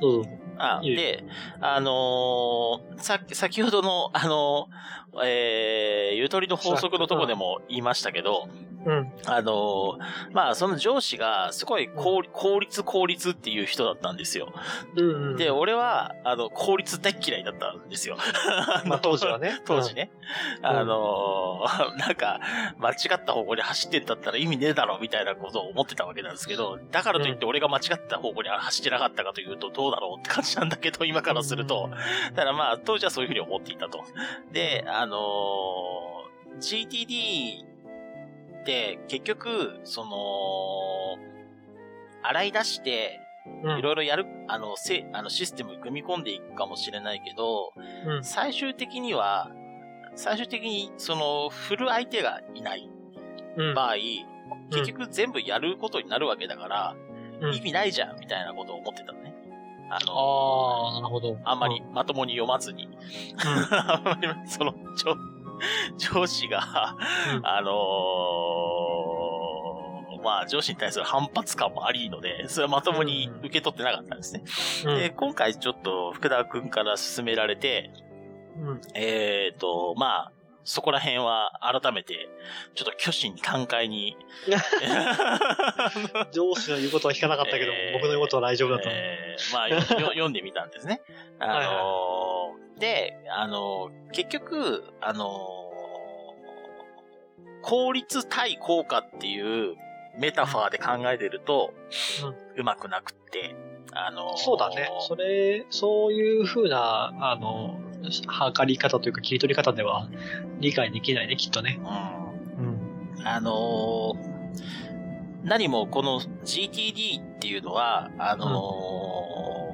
どうぞ。あ、で、あのーさ先ほどの、あのーえー、ゆとりの法則のとこでも言いましたけど、うん。あのーまあ、その上司がすごい効効率効率っていう人だったんですよ。うんうん。で、俺は、あの、効率大っ嫌いだったんですよ。まあ当時はね。当時ね。うんあのー なんか、間違った方向に走ってんだったら意味ねえだろみたいなことを思ってたわけなんですけど、だからといって俺が間違った方向に走ってなかったかというとどうだろうって感じなんだけど、今からすると。だからまあ、当時はそういうふうに思っていたと。で、あのー GTD 結局、その、洗い出して、うん、いろいろやる、あの、せ、あの、システム組み込んでいくかもしれないけど、うん最終的には、最終的に、その、振る相手がいないうん。場合、結局全部やることになるわけだから、うん意味ないじゃん、みたいなことを思ってたのね。あの、ああ、なるほど。あんまりまともに読まずに。あんまり、その、上、上司が、うん。あのーまあ、上司に対する反発感もありので、それはまともに受け取ってなかったんですね。うんで、今回ちょっと福田くんから勧められて、うん。えっ、と、まあ、そこら辺は改めて、ちょっと虚心感慨に、上司の言うことは聞かなかったけど、えー僕の言うことは大丈夫だった。えーまあ読んでみたんですね。あのーで、あのー結局、あのー効率対効果っていうメタファーで考えてると、うまくなくって、あのーそうだね。それ、そういう風な、あの、測り方というか切り取り方では理解できないね、きっとね。うんうん。あのー何もこの GTD っていうのは、あの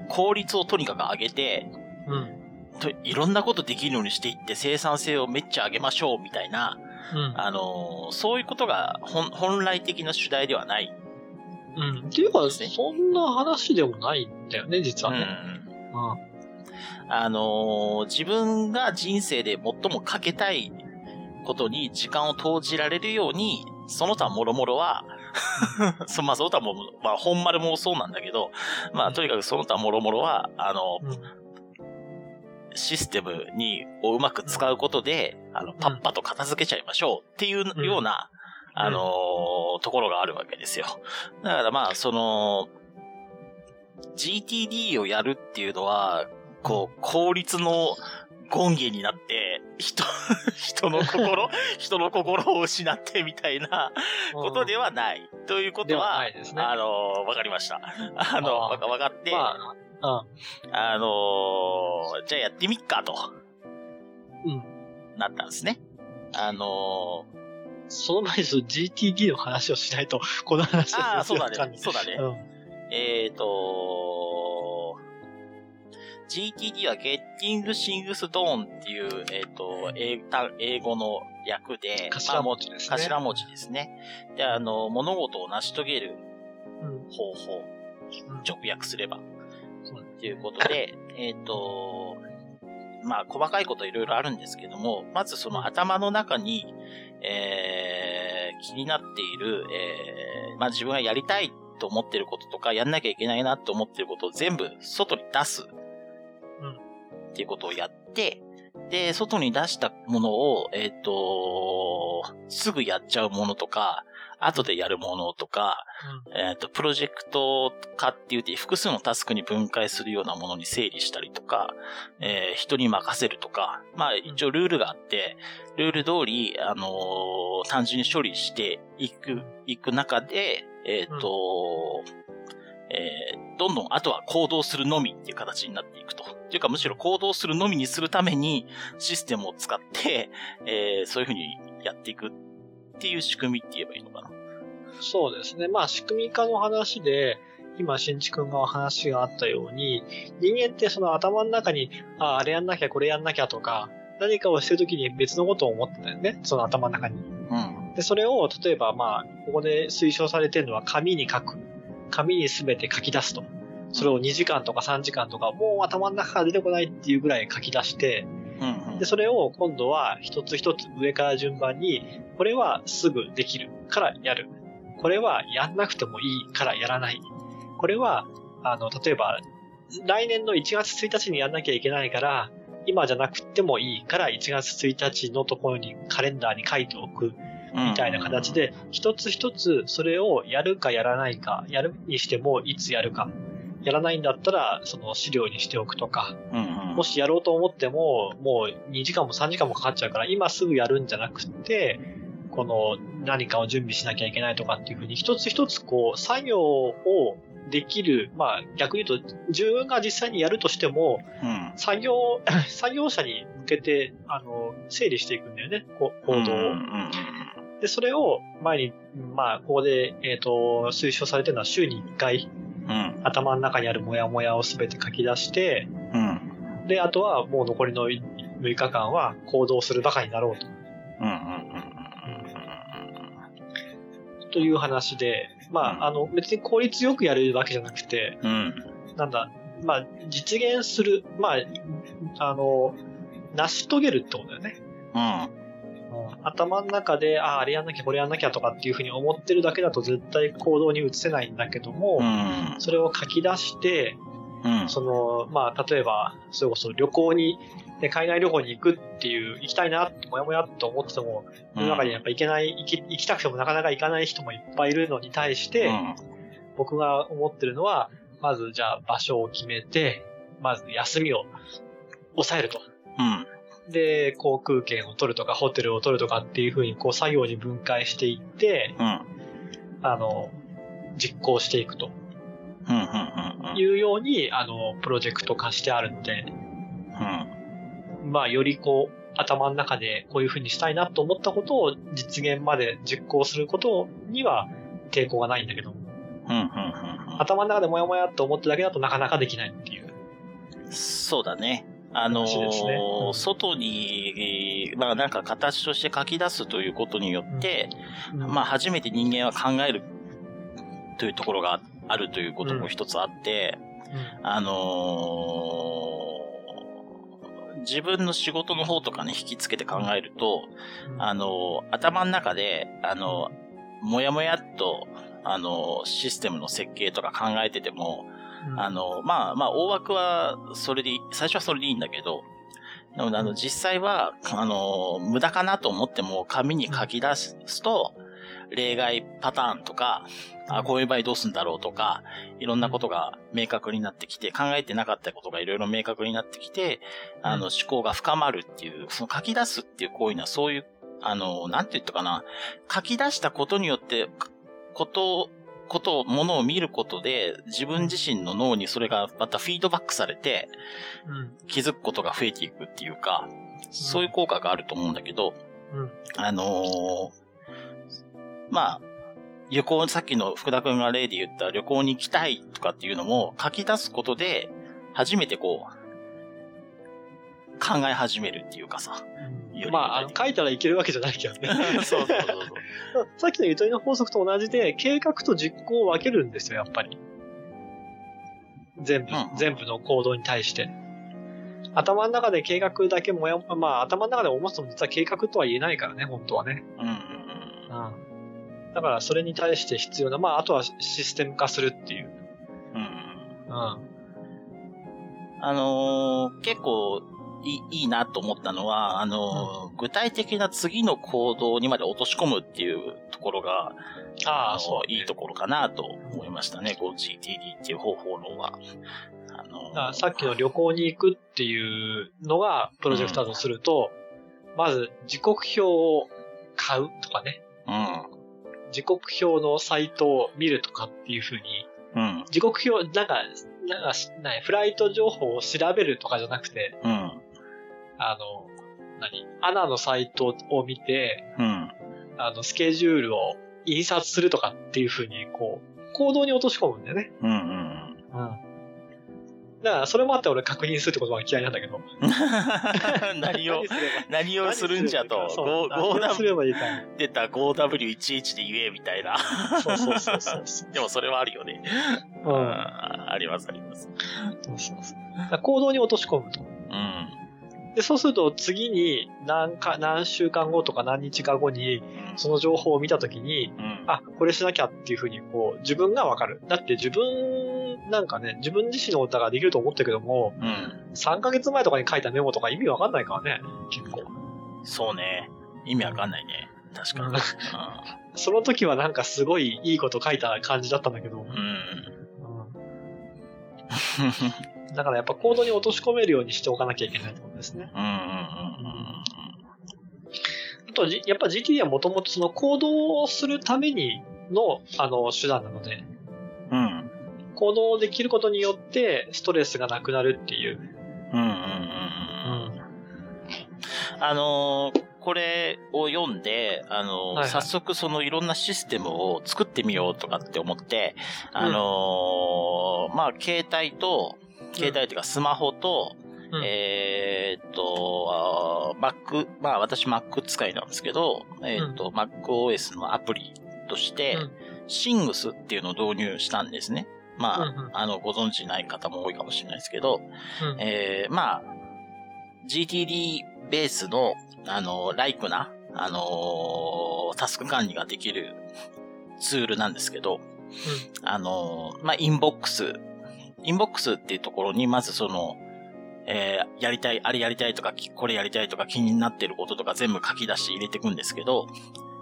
ー効率をとにかく上げて、うん。といろんなことできるようにしていって生産性をめっちゃ上げましょうみたいな、うん。あのーそういうことが本本来的な主題ではない。うん。っていうか、ねそんな話でもないんだよね、実はね。うんうん。あのー自分が人生で最もかけたいことに時間を投じられるように、その他もろもろは、そまあ、その他も、まあ、本丸もそうなんだけど、まあ、とにかくその他もろもろは、あの、システムに、をうまく使うことで、あの、パッパと片付けちゃいましょうっていうような、うんあのーところがあるわけですよ。だからまあ、その、GTD をやるっていうのは、こう、効率の権限になって、人、人の心、人の心を失ってみたいなことではない。ということではは、ね。あの、わかりました。あの、わかって、まあ、あのーじゃあやってみっかと、うん。うん。なったんですね。あのその前にその GTD の話をしないと、この話ー、ああ、はそうだねそうだね。うん。えっ、と GTD は Getting Things Done っていう、えっ、と英単、英語の訳で、頭まあ文字ですね。頭文字ですね。で、あの、物事を成し遂げるうん。方法、うん直訳すれば。そうっていうことで、えっと、まあ、細かいこといろいろあるんですけども、まずその頭の中に、えー、気になっている、えー、まあ自分がやりたいと思っていることとか、やんなきゃいけないなと思っていることを全部外に出す。うんっていうことをやって、で、外に出したものを、えっ、と、すぐやっちゃうものとか、後でやるものとか、えっ、と、プロジェクト化って言って複数のタスクに分解するようなものに整理したりとか、えー人に任せるとか、まあ一応ルールがあって、ルール通り、あのー単純に処理していく、いく中で、えっ、と、えーどんどんあとは行動するのみっていう形になっていくと。っていうかむしろ行動するのみにするためにシステムを使って、えーそういうふうにやっていく。っていう仕組みって言えばいいのかな？そうですね。まあ、仕組み化の話で、今、新地君が話があったように、人間ってその頭の中に、ああれやんなきゃ、これやんなきゃとか、何かをしてるときに別のことを思ってたよね。その頭の中に。うん。で、それを、例えば、まあ、ここで推奨されてるのは紙に書く。紙にすべて書き出すと。それを2時間とか3時間とか、もう頭の中から出てこないっていうぐらい書き出して、うん。で、それを今度は一つ一つ上から順番に、これはすぐできるからやる。これはやんなくてもいいからやらない。これは、あの、例えば、来年の1月1日にやんなきゃいけないから、今じゃなくてもいいから1月1日のところにカレンダーに書いておくみたいな形で、一つ一つそれをやるかやらないか、やるにしてもいつやるか、やらないんだったらその資料にしておくとか、うんうん、もしやろうと思っても、もう2時間も3時間もかかっちゃうから、今すぐやるんじゃなくて、この何かを準備しなきゃいけないとかっていうふうに、一つ一つこう、作業をできる、まあ逆に言うと、自分が実際にやるとしても、うん、作業、作業者に向けて、あの、整理していくんだよね、こ行動を。うんうんで、それを前に、まあ、ここで、えっ、と、推奨されてるのは週に1回、うん頭の中にあるモヤモヤをすべて書き出して、うん。で、あとはもう残りの6日間は行動するバカになろうと。うんうんという話で、まうん。あ、あの、別に効率よくやるわけじゃなくて、うんうん。なんだ、まあ、実現する、まあ、あの、成し遂げるってことだよね。うん頭の中で、ああ、あれやんなきゃ、これやんなきゃとかっていうふうに思ってるだけだと絶対行動に移せないんだけども、うん。それを書き出して、うん。その、まあ、例えば、それこそ旅行に、ね海外旅行に行くっていう、行きたいなって、もやもやっと思ってても、世の中にやっぱ行けない、行き、行きたくてもなかなか行かない人もいっぱいいるのに対して、うん。僕が思ってるのは、まずじゃあ場所を決めて、まず休みを抑えると。うんで、航空券を取るとか、ホテルを取るとかっていうふうに、こう作業に分解していって、うん。あの、実行していくと。うんうんいうように、あの、プロジェクト化してあるんで、うん。まあ、よりこう、頭の中でこういうふうにしたいなと思ったことを実現まで実行することには抵抗がないんだけど。も、うんうん頭の中でモヤモヤっと思ってるだけだとなかなかできないっていう。うんそうだね。あのーうん外に、まあなんか形として書き出すということによって、まあ初めて人間は考えるというところがあるということも一つあって、あのー自分の仕事の方とかに引きつけて考えると、うん。あのー頭の中で、あのーもやもやっと、あのーシステムの設計とか考えてても、うん。あの、まあまあ、大枠はそれで最初はそれでいいんだけど、でもあの、実際は、あの、無駄かなと思っても紙に書き出すと、例外パターンとか、あ、こういう場合どうすんだろうとか、いろんなことが明確になってきて、考えてなかったことがいろいろ明確になってきて、あの、思考が深まるっていう、その書き出すっていう行為にはそういう、あの、なんて言ったかな、書き出したことによって、ことことを、ものを見ることで、自分自身の脳にそれがまたフィードバックされて、気づくことが増えていくっていうか、そういう効果があると思うんだけど、うん、あのー、まあ、旅行、さっきの福田くんが例で言った旅行に行きたいとかっていうのも書き出すことで、初めてこう、考え始めるっていうかさ。うん、まあ、あの書いたらいけるわけじゃないけどね。そうそうそうそう。さっきのゆとりの法則と同じで、計画と実行を分けるんですよ、やっぱり。全部、うん、全部の行動に対して。頭の中で計画だけもや、まあ頭の中で思っても実は計画とは言えないからね、本当はね。うんうんうん。うん。だからそれに対して必要な、まああとはシステム化するっていう。うん。うん。あのー、結構いいいいなと思ったのは、あのーうん、具体的な次の行動にまで落とし込むっていうところが、ああ、そう、いいところかなと思いましたね、こう GTD っていう方法のは。あのさっきの旅行に行くっていうのがプロジェクトだとすると、うん、まず時刻表を買うとかね。うん。時刻表のサイトを見るとかっていうふうに、うん。時刻表、なんか、なんか、フライト情報を調べるとかじゃなくて、うん。あの、何？アナのサイトを見て、うん。あの、スケジュールを印刷するとかっていうふうに、こう、行動に落とし込むんだよね。うんうん。うん。だから、それもあって俺確認するってことは嫌いなんだけど。何を、何をするんじゃと。5W すればいいか出た 5W11 で言え、みたいな。そうそうそうそうでもそれはあるよね。うん。あります、あります。そうそうそう。行動に落とし込むと。うん。で、そうすると次に何か、何週間後とか何日か後に、その情報を見たときに、うん、あ、これしなきゃっていうふうに、こう、自分がわかる。だって自分なんかね、自分自身の歌ができると思ったけども、うん。3ヶ月前とかに書いたメモとか意味わかんないからね、結構。そうね。意味わかんないね。確かに。うん、その時はなんかすごいいいこと書いた感じだったんだけど。うん。うん、だからやっぱコードに落とし込めるようにしておかなきゃいけないってことですね。うんうんうんうん。あと、やっぱ GTD はもともとその行動をするためにの、あの、手段なので。うん。行動できることによってストレスがなくなるっていう。うんうんうんうん。あのー、これを読んで、あのーはいはい、早速そのいろんなシステムを作ってみようとかって思って、あのー、まあ、携帯と、携帯っていうかスマホと、うん、えー、っと、Mac、まあ私 Mac 使いなんですけど、えー、っと、うん、MacOS のアプリとして、うん、Sings っていうのを導入したんですね。まあ、うんうん、あの、ご存知ない方も多いかもしれないですけど、うん、えー、まあ、GTD ベースの、あの、ライクな、あのタスク管理ができるツールなんですけど、うん、あのまあ、 inbox、inbox っていうところに、まずその、えー、やりたい、あれやりたいとか、これやりたいとか気になってることとか全部書き出して入れていくんですけど、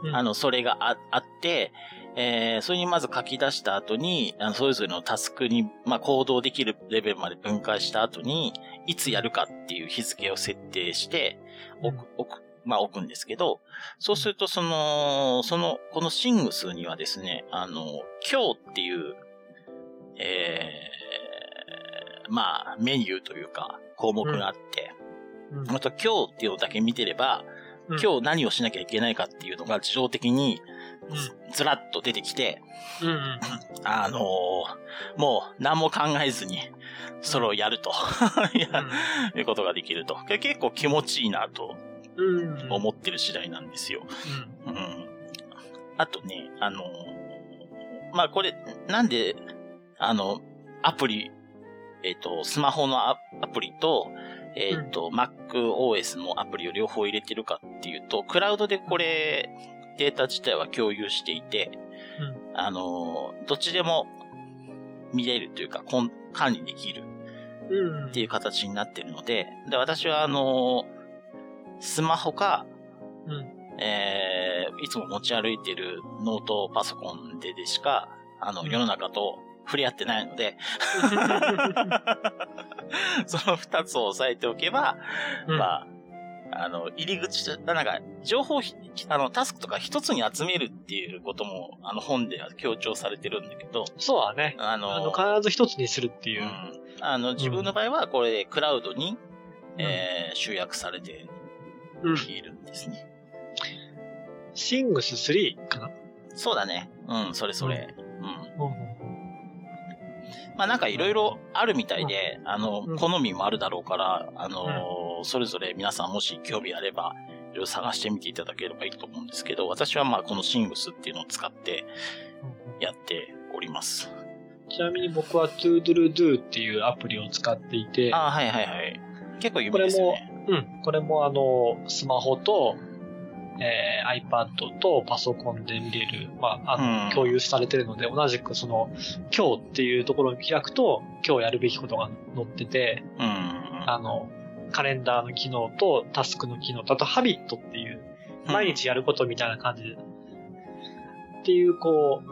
うん、あの、それがああって、えー、それにまず書き出した後に、あのそれぞれのタスクに、まあ、行動できるレベルまで分解した後に、いつやるかっていう日付を設定して、置く、置く、まあ、置くんですけど、そうすると、その、その、このシングスにはですね、あの、今日っていう、えー、まあ、メニューというか、項目があって、うん、あと今日っていうのだけ見てれば、今日何をしなきゃいけないかっていうのが自動的にずらっと出てきて、うんうん、あのー、もう何も考えずに、それをやると。いうことができると。結構気持ちいいなと思ってる次第なんですよ。うん、うん、あとね、あのー、まあ、これ、なんで、あの、アプリ、えっ、ー、と、スマホのアプリと、えっ、ー、と、うん、MacOS のアプリを両方入れてるかっていうと、クラウドでこれ、データ自体は共有していて、うん、あの、どっちでも見れるというか、管理できるっていう形になってるので、で、私はあの、スマホか、うん、えー、いつも持ち歩いてるノートパソコンででしか、あの、世の中と触れ合ってないので、その二つを押さえておけば、うんまあ、あの、入り口、なんか、情報ひ、あの、タスクとか一つに集めるっていうことも、あの、本では強調されてるんだけど、そうだね。あの、あの、必ず一つにするっていうう。ん、あの、自分の場合は、これ、クラウドに、うんえー集約されてうん。いるんですね。シングス3かなそうだね。うん、それそれ。うん。うんまあなんかいろいろあるみたいで、あのうん、好みもあるだろうから、あの、それぞれ皆さんもし興味あれば、いろいろ探してみていただければいいと思うんですけど、私はまあこのシングスっていうのを使ってやっております。ちなみに僕は ToDoDo っていうアプリを使っていて、ああ、はいはいはい。結構有名ですよね。うん。これもあの、スマホと、えー iPad とパソコンで見れる、まあ、あの、うん。共有されてるので、同じくその、今日っていうところを開くと、今日やるべきことが載ってて、うん。あの、カレンダーの機能とタスクの機能と、あとハビットっていう、毎日やることみたいな感じで、っていう、こう、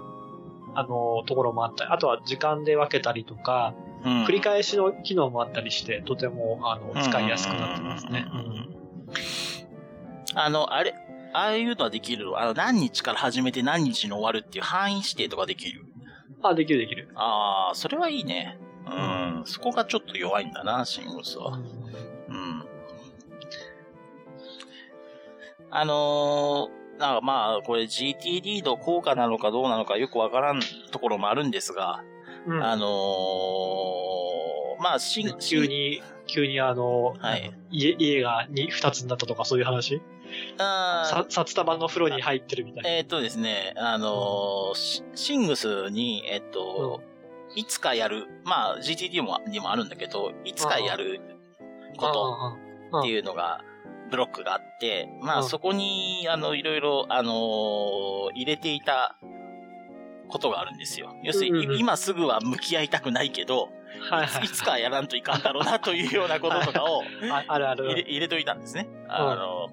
あの、ところもあったり、あとは時間で分けたりとか、うん、繰り返しの機能もあったりして、とても、あの、使いやすくなってますね。うんうん。うん。あの、あれ、ああいうのはできるあの、何日から始めて何日に終わるっていう範囲指定とかできるあ、できるできる。ああ、それはいいね。うん。そこがちょっと弱いんだな、シングスは。うん。あのー、なんかまあ、これ GTD の効果なのかどうなのかよくわからんところもあるんですが、うんあのー、まあ、シン、急に、急にあの、はい。家、家がに二つになったとかそういう話？あー。さ札束の風呂に入ってるみたいな。えーっとですね、あのーシシングスに、えっと、いつかやる、まあ GTD もにもあるんだけど、いつかやることとっていうのが、ブロックがあって、まあうん。そこに、あの、いろいろ、あのー入れていたことがあるんですよ。要するに、うんうんうん。今すぐは向き合いたくないけど、はいはいいつかやらんといかんだろうなというようなこととかを ああるあ入れる。入れといたんですね。あの、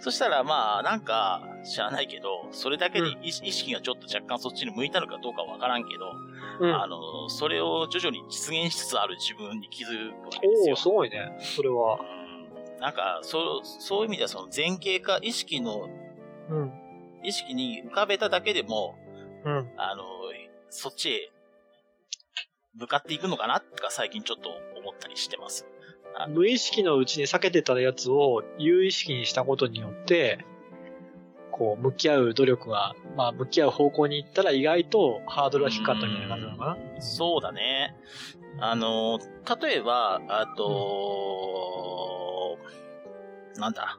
そしたらまあ、なんか、知らないけど、それだけで意意識がちょっと若干そっちに向いたのかどうかわからんけど、うん。あの、それを徐々に実現しつつある自分に気づくわけですよおお。すごいね。それは。うんなんか、そう、そういう意味ではその前傾化、意識の、うん。意識に浮かべただけでも、うん。あの、そっちへ向かっていくのかなとか最近ちょっと思ったりしてます。無意識のうちに避けてたやつを有意識にしたことによって、こう、向き合う努力が、まあ、向き合う方向に行ったら意外とハードルが低かったみたいな感じなのかな。そうだね。あの、例えば、あと、なんだ？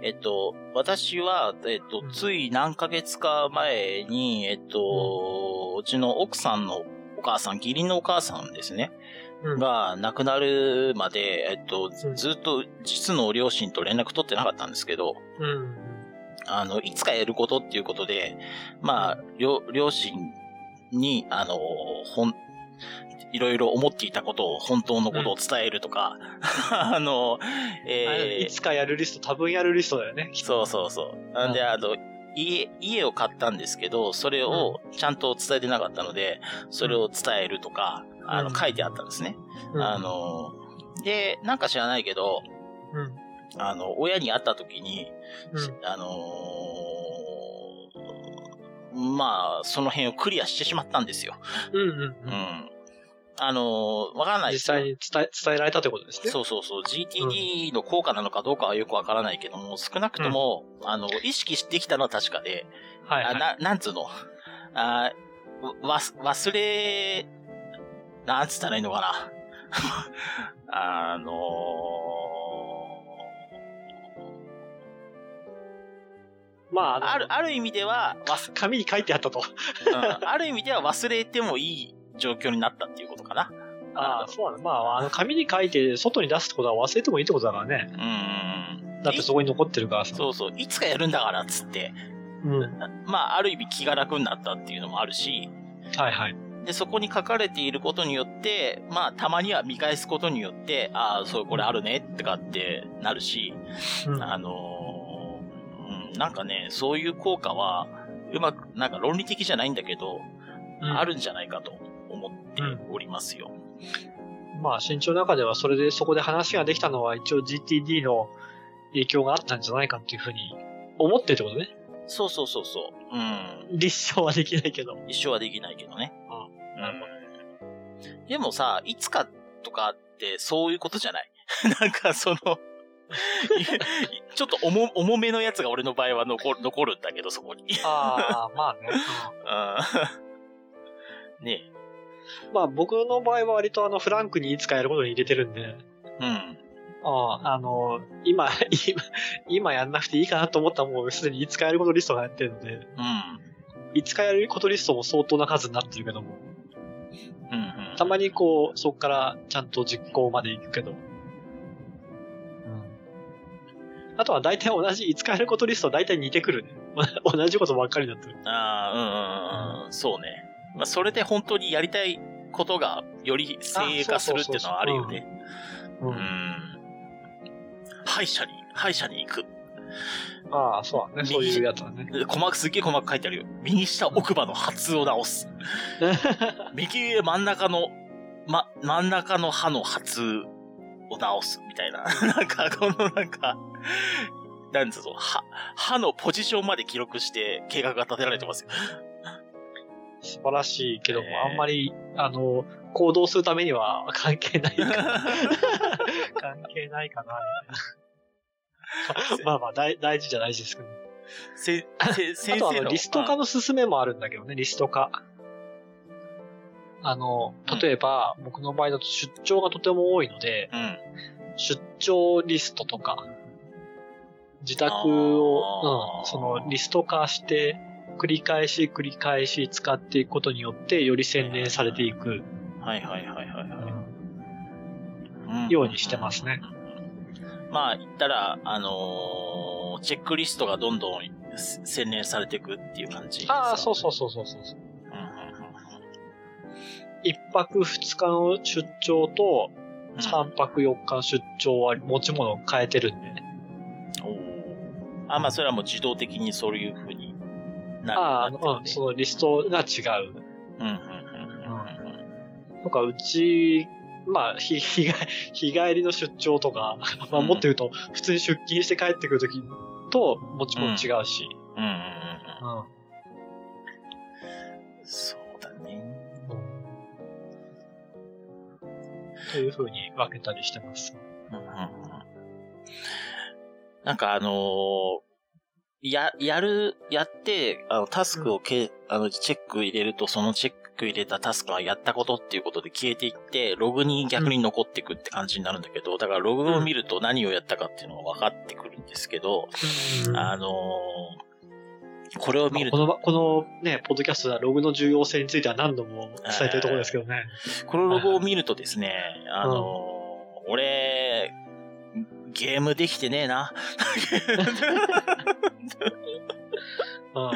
えっと、私は、えっとう、んつい何ヶ月か前に、えっと、うちの奥さんのお母さん、義理のお母さんですね。うんが亡くなるまで、えっと、うんずっと実の両親と連絡取ってなかったんですけど、うん。あの、いつかやることっていうことで、まあ、両、両親に、あの、ほん、いろいろ思っていたことを、本当のことを伝えるとか、あの、あえーいつかやるリスト、多分やるリストだよね。そうそうそう。なんで、うんあの、家、家を買ったんですけど、それをちゃんと伝えてなかったので、それを伝えるとか、あの、うん書いてあったんですね。うんあ、の、で、なんか知らないけど、うん。あの、親に会った時に、うん。あのーまあ、その辺をクリアしてしまったんですよ。うんう。ん。あのーわからない実際に伝え、伝えられたということですね。そうそうそう。GTD の効果なのかどうかはよくわからないけども、少なくとも、あの、意識してきたのは確かで、はい、はい。あな、なんつうの、あわ、忘れ、なんつったらいいのかな？あのまあ、ある、ある意味では、忘紙に書いてあったと。うんある意味では忘れてもいい状況になったっていうことかな。ああ、そうなの。まあ、あの、紙に書いて外に出すってことは忘れてもいいってことだからね。うん。だってそこに残ってるからさ。そうそう、いつかやるんだからっつって、うん。まあ、ある意味気が楽になったっていうのもあるし、はいはい。で、そこに書かれていることによって、まあ、たまには見返すことによって、ああ、そう、これあるね、ってかってなるし、うん。あのーうん、うん、なんかね、そういう効果は、うまく、なんか論理的じゃないんだけど、あるんじゃないかと思っておりますよ。まあ、身長の中ではそれで、そこで話ができたのは一応 GTD の影響があったんじゃないかっていうふうに思ってるってことね。そうそうそうそう。うん。立証はできないけど。一生はできないけどね。あなるほど。でもさ、いつかとかってそういうことじゃない？なんかそのい ちょっと重重めのやつが俺の場合は残る残るんだけど、そこに。ああ、まあね。うん ねまあ僕の場合は割とあのフランクにいつかやることに入れてるんで、え。うん。ああ、あの、今、今、今やんなくていいかなと思ったらもうすでにいつかやることリストがやってるので、うん。いつかやることリストも相当な数になってるけども、うん。うん。たまにこう、そこからちゃんと実行まで行くけど。あとは大体同じ、いつかやることリスト大体似てくるね。同じことばっかりになってる。ああ、うんうんうんうん。そうね。まあ、それで本当にやりたいことがより精鋭化するっていうのはあるよね。う。うんん。歯医者に、歯医者に行く。ああ、そうだね。そういうやつだね。細かく、すっげえ細かく書いてあるよ。右下奥歯の発を直す。右上真ん中の、ま、真ん中の歯の発を直す。みたいな。なんか、このなんか、なんつうの、歯、歯のポジションまで記録して計画が立てられてますよ。素晴らしいけども、えーあんまり、あの、行動するためには 関係ないかな。関係ないかな、みたいな。まあまあ、大大事じゃ大事ですけど。せ、せ、あ先生の。とあの、リスト化の勧めもあるんだけどね、リスト化。あの、例えば、僕の場合だと出張がとても多いので、うん。出張リストとか、自宅を、うん、そのリスト化して、繰り返し繰り返し使っていくことによって、より洗練されていく、はいはいはいはいようにしてますね。まあ、言ったら、あのーチェックリストがどんどん洗練されていくっていう感じ。ああ、そうそうそうそうそう。一泊二日の出張と、三泊四日の出張は持ち物を変えてるんでね。おーあ、まあ、それはもう自動的にそういう風になる。ああ、うん、そのリストが違う。うんうんうんとか、うち、まあ、日、日帰 日帰りの出張とか、まあ、うんもっと言うと、普通に出勤して帰ってくるときと、もちろん違うし。うんうんうんうんうんそうだね。という風に分けたりしてます。うんうんうんなんかあのーや、やる、やって、あの、タスクをけ、あの、チェック入れると、そのチェック入れたタスクはやったことっていうことで消えていって、ログに逆に残っていくって感じになるんだけど、だからログを見ると何をやったかっていうのが分かってくるんですけど、あのーこれを見ると、この、このね、ポッドキャストではログの重要性については何度も伝えてるところですけどね。このログを見るとですね、あのー俺、ゲームできてねえな。うん。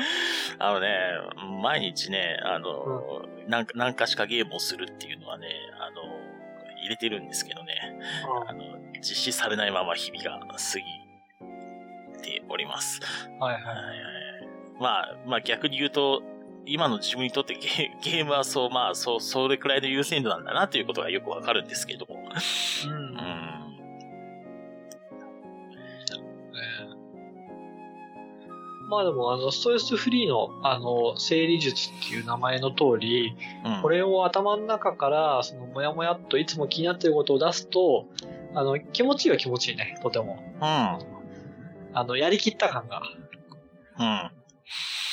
あのね、毎日ね、あの、なんか、何かしかゲームをするっていうのはね、あの、入れてるんですけどね、あの、実施されないまま日々が過ぎております。はいはい。はいはいまあ、まあ逆に言うと、今の自分にとってゲゲームはそう、まあ、そう、それくらいの優先度なんだなということがよくわかるんですけども。うんうん。まあでも、あの、ストレスフリーの、あの、整理術っていう名前の通り、うん。これを頭の中から、その、もやもやっといつも気になっていることを出すと、あの、気持ちいいは気持ちいいね、とても。うん。あの、やりきった感が。うん。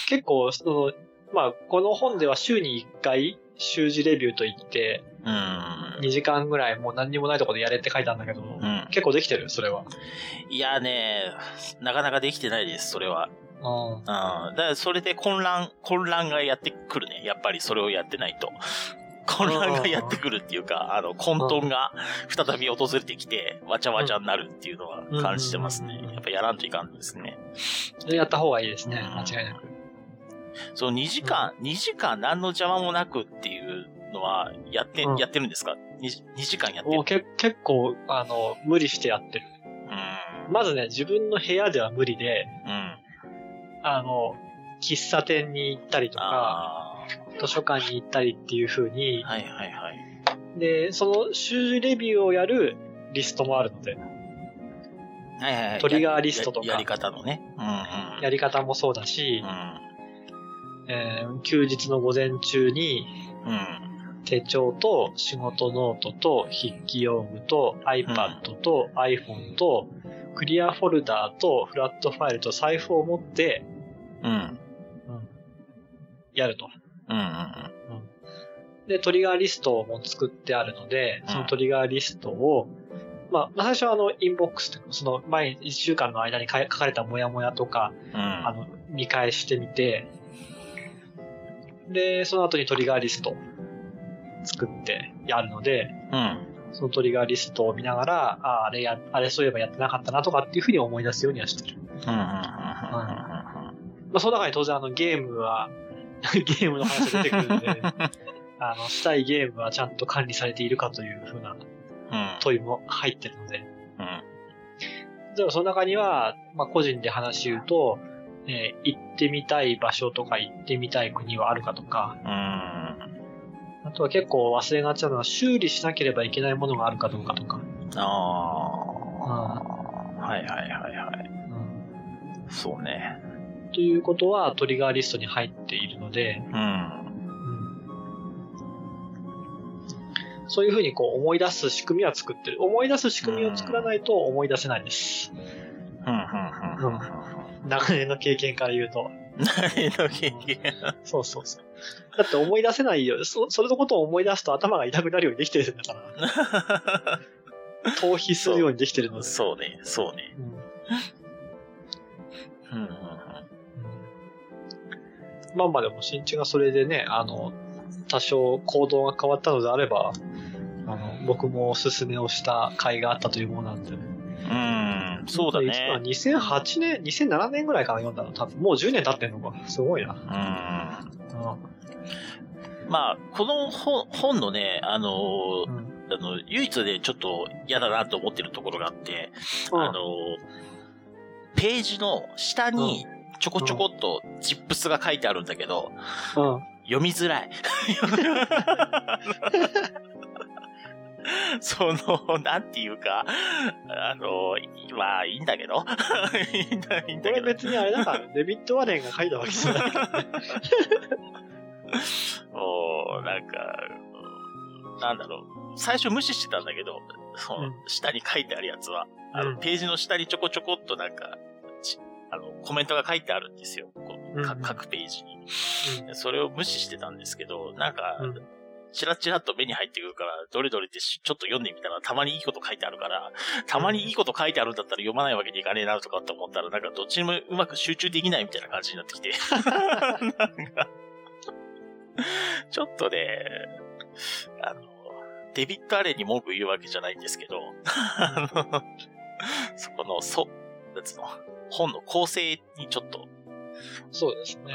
結構、その、まあ、この本では週に1回、習字レビューと言って、うん。2時間ぐらいもう何にもないところでやれって書いたんだけど、うん。結構できてる、それは。いやね、なかなかできてないです、それは。うん。うん。だからそれで混乱、混乱がやってくるね。やっぱりそれをやってないと。混乱がやってくるっていうか、あの、混沌が再び訪れてきて、わちゃわちゃになるっていうのは感じてますね。やっぱやらんといかんですね。やった方がいいですね、うん間違いなく。その2時間、2時間何の邪魔もなくっていうのは、やって、うんやってるんですか？2, 2時間やってる？結構、あの、無理してやってる。うん。まずね、自分の部屋では無理で、うん。あの、喫茶店に行ったりとか、あ図書館に行ったりっていう風にあ。、はいはいはい。で、その週次レビューをやるリストもあるので、はいはいはい。トリガーリストとかややり方のね。うんうん。やり方もそうだしう、ん。えー休日の午前中にうん。手帳と仕事ノートと筆記用具と iPad と iPhone とクリアフォルダーとフラットファイルと財布を持ってうん。やると。うんうんで、トリガーリストも作ってあるので、うんそのトリガーリストを、まあ、最初はあの、インボックスというか、その前、1週間の間に書書かれたモヤモヤとか、うん。うん。あの、見返してみて、で、その後にトリガーリスト作ってやるので、うん。そのトリガーリストを見ながら、ああ、あれや、あれそういえばやってなかったなとかっていうふうに思い出すようにはしてる。うんうんうんうんまあ、その中に当然あのゲームは、ゲームの話が出てくるんで、あの、したいゲームはちゃんと管理されているかというふうなうん。問いも入ってるので。うん。でもその中には、まあ、個人で話言うと、えー行ってみたい場所とか行ってみたい国はあるかとか、うん。あとは結構忘れがちなのは修理しなければいけないものがあるかどうかとか。ああ。はいはいはいはい。うんそうね。ということはトリガーリストに入っているので、うん。そういうふうにこう思い出す仕組みは作ってる。思い出す仕組みを作らないと思い出せないです。うんうんうんうん。長年の経験から言うと。何の経験そうそうそう。だって思い出せないよ。そ、それのことを思い出すと頭が痛くなるようにできてるんだから。逃避するようにできてるので。そうね、そうね。うんうんうんまあまあでも新地がそれでね、あの、多少行動が変わったのであれば、あの、僕もおすすめをした回があったというものなんで。うん。うん、そうだね。2008年、2007年ぐらいから読んだの多分。もう10年経ってんのか。すごいな。うん。うまあ、この本本のね、あのーん。うん。あの、唯一でちょっと嫌だなと思ってるところがあって、あの、ページの下にちょこちょこっとチップスが書いてあるんだけど、うん。読みづらい。その、なんていうか、あの、まあ、いいんだけど。いいんだ、いいんこれだけど。別にあれだから、デビッド・ワレンが書いたわけじゃないからね。もう、なんか、なんだろう。最初無視してたんだけど、そのうん下に書いてあるやつは、あの、うんページの下にちょこちょこっとなんか、ちあの、コメントが書いてあるんですよ。こ各ページに。でそれを無視してたんですけど、なんか、うんチラチラっと目に入ってくるから、どれどれってしちょっと読んでみたら、たまにいいこと書いてあるから、たまにいいこと書いてあるんだったら読まないわけにいかねえなとかって思ったら、なんかどっちにもうまく集中できないみたいな感じになってきて。なんか、ちょっとね、あの、デビッド・アレンに文句言うわけじゃないんですけど、あの、そこの、そ、なんつうの、本の構成にちょっと、そうですね。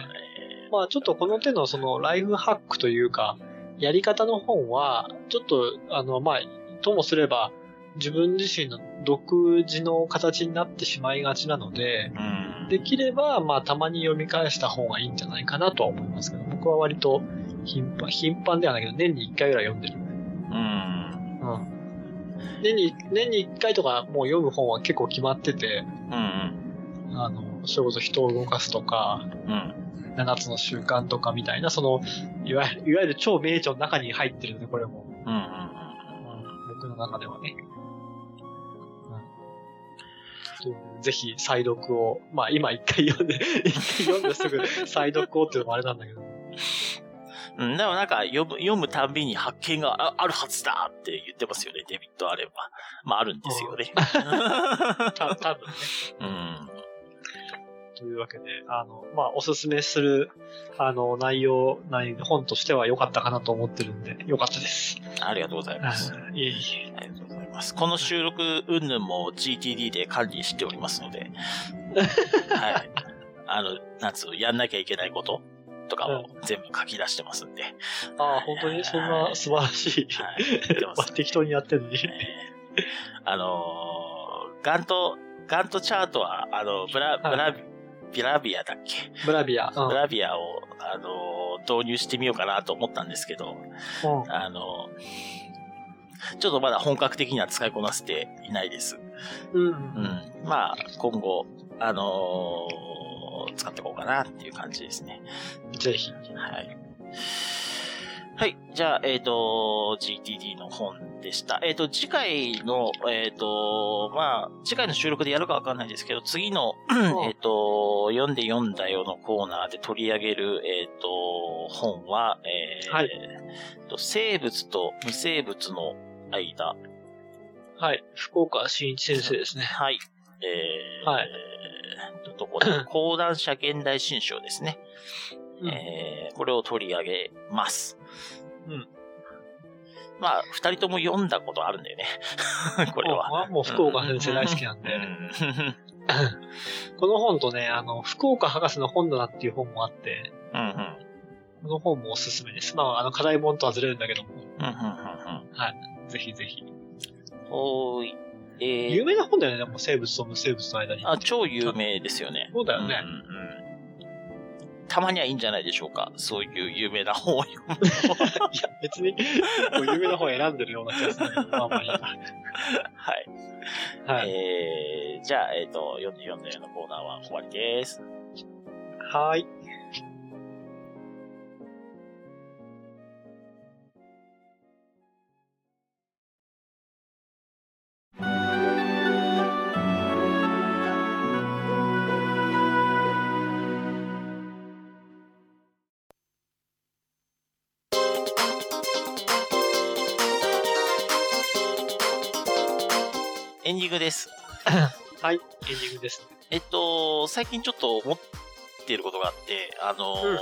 えまあちょっとこの手のそのライフハックというか、やり方の本は、ちょっと、あの、まあ、ともすれば、自分自身の独自の形になってしまいがちなので、ーうん。できれば、まあ、たまに読み返した方がいいんじゃないかなとは思いますけど、僕は割と頻繁、頻繁ではないけど、年に1回ぐらい読んでる。うん。うん。年に、年に1回とかもう読む本は結構決まってて、うん。あの、それこそ人を動かすとか、うん。7つの習慣とかみたいな、その、いわゆる、いわゆる超名著の中に入ってるので、これも。うん。うん。僕の中ではね。うん、ぜひ、再読を、まあ今一回読んで、一回読んですぐ再読をっていうのもあれなんだけど。うん、でもなんか読む、読むたんびに発見がああるはずだって言ってますよね、デビッド・アレンは。まああるんですよね。た多分ね。うん。というわけで、あの、まあおすすめする、あの、内容、内本としては良かったかなと思ってるんで、良かったです。ありがとうございます。あいえいえ。ありがとうございます。この収録云々も GTD で管理しておりますので、はい。あの、なんつうの、やんなきゃいけないこととかを全部書き出してますんで、ああ、本当にそんな素晴らしい。はい。ます。適当にやってるのに。えーあのーガント、ガントチャートは、あの、ブラ、ブラ、ビラビアだっけ？ブラビア。うんブラビアを、あの、導入してみようかなと思ったんですけど、うんあの、ちょっとまだ本格的には使いこなせていないです。うんう。ん。まあ、今後、あのー使っていこうかなっていう感じですね。ぜひ。はい。はい。じゃあ、えっ、と、GTD の本でした。えっ、と、次回の、えっ、と、まあ、次回の収録でやるかわかんないですけど、次の、えっと、読んで読んだよのコーナーで取り上げる、えっ、と、本は、えーはいと生物と無生物の間。はい。福岡新一先生ですね。はい。えー、はいとどこだ？講談社現代新書ですね。うんえーこれを取り上げます。うん。まあ、二人とも読んだことあるんだよね。これは。は。もう福岡先生大好きなんで。うんこの本とね、あの、福岡博士の本棚っていう本もあって、うんうん。この本もおすすめです。まあ、あの、課題本とはずれるんだけども、うんうんうんぜひぜひ。うん。ほーい。えー有名な本だよね、でも生物と無生物の間に。あ、超有名ですよね。そうだよね。うんうんうんたまにはいいんじゃないでしょうか。そういう有名な本を読む。いや、別に、有名な本選んでるような気がするんだけど、まあまあいいや。はい。はい。えー、じゃあ、えっ、と、読んで読んだよのコーナーは終わりです。はーい。グです。はい。エンディングですね。えっと、最近ちょっと思っていることがあって、あのーうん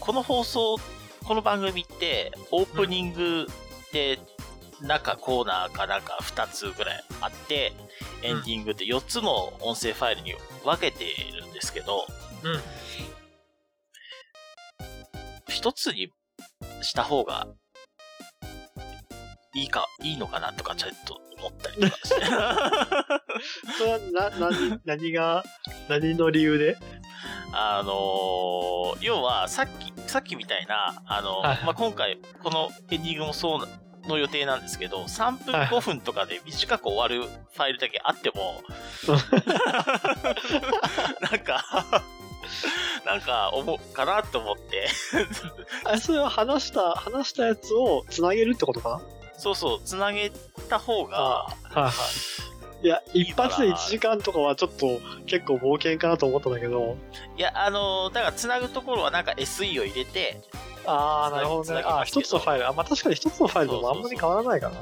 この放送、この番組って、オープニングで、中コーナーかなんか2つぐらいあって、エンディングって4つの音声ファイルに分けているんですけど、うん。一つにした方がいいか、いいのかなとかちょっと思ったりとかして。それは、な、何、何が、何の理由で？あのー要はさっき、さっきみたいな、あのはいはい。まあ、今回、このエンディングもそうなの予定なんですけど、3分はい5分とかで短く終わるファイルだけあっても、なんか、なんか思うかなと思って、あ、それは話した、話したやつを繋げるってことかな？そうそう、つなげた方が、はいはい。いや、一発で1時間とかはちょっと結構冒険かなと思ったんだけど。いや、あのーだからつなぐところはなんか SE を入れて、ああ、なるほどね。あ一つのファイル。あ、まあ確かに一つのファイルでもあんまり変わらないかな。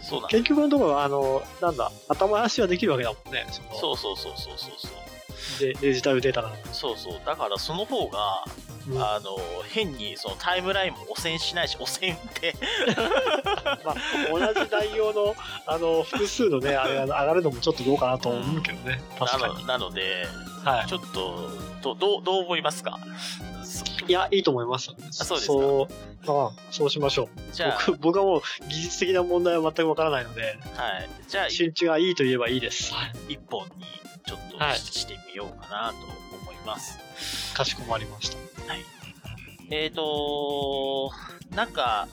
そうなん結局のところは、あの、なんだ、頭出しはできるわけだもんね。そうそうそうそうそうそう。でデジタルデータなので。そうそう。だからその方が、うんあの、変にそのタイムラインも汚染しないし、汚染って、まあ、同じ内容の、あの、複数のね、あれが上がるのもちょっとどうかなと思うけどね。確かに。なのなので、はちょっと、どどう、どう思いますか？そい。いや、いいと思います。あそうですかそう、まあ、そうしましょう。じゃ僕僕はもう技術的な問題は全くわからないので、あ、はい。じゃあ、い新地がいいと言えばいいです。はい。一本にちょっとはいしてみようかなと思います。かしこまりました。えーとなんか、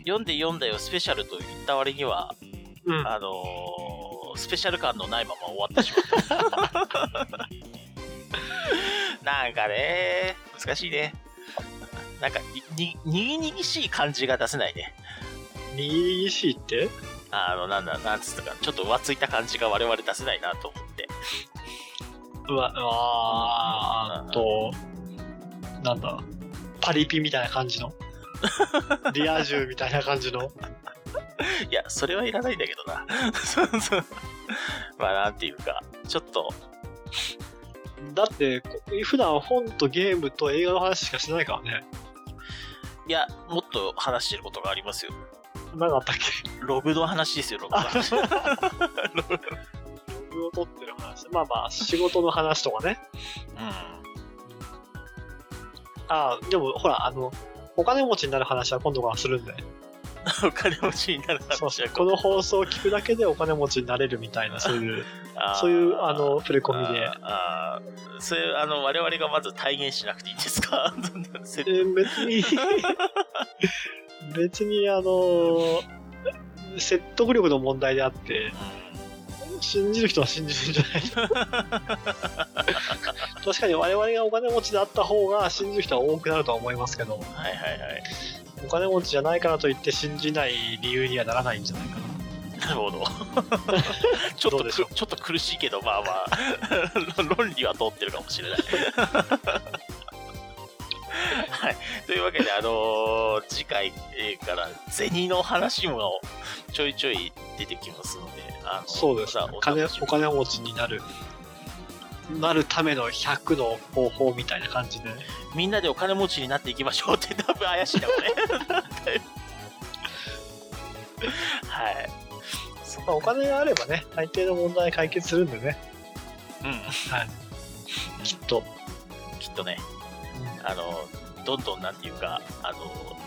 読んで読んだよスペシャルと言った割には、うん。あのースペシャル感のないまま終わってしまった。なんかね、難しいね。なんかに、に、にぎにぎしい感じが出せないね。にぎにぎしいって？あの、なんだ、なんつったか、ちょっと浮ついた感じが我々出せないなと思って。うわ、うわーあと、なんだ、パリピみたいな感じの？リア充みたいな感じの？いや、それはいらないんだけどな。そうそう。まあ、なんていうか、ちょっと、だって、こ普段本とゲームと映画の話しかしてないからね。いや、もっと話してることがありますよ。何かあったっけ？ログの話ですよ、ログの話。ログログを取ってる話。まあまあ、仕事の話とかね。うん。ああ、でもほら、あの、お金持ちになる話は今度からするんで。お金持ちになるそうそう話はこの放送を聞くだけでお金持ちになれるみたいな、そういう、そういう、あの、触れ込みで。あーあーそれ、あの、我々がまず体現しなくていいんですか？せえー別に、別に、あの、説得力の問題であって、信じる人は信じるんじゃない 確かに我々がお金持ちであった方が信じる人は多くなるとは思いますけど、はいはいはい。お金持ちじゃないからといって信じない理由にはならないんじゃないかな。なるほど。ちょっとちょっと苦しいけど、まあまあ、論理は通ってるかもしれない。はい。というわけで、あのー次回えーから、銭の話もちょいちょい出てきますので、あのそうですね。お金お金持ちになる、なるための100の方法みたいな感じで。みんなでお金持ちになっていきましょうって多分怪しいだろうね。はい。そまあ、お金があればね、大抵の問題解決するんでね。うん。はい。きっと。きっとね、あの、どんどんなんていうか、あの、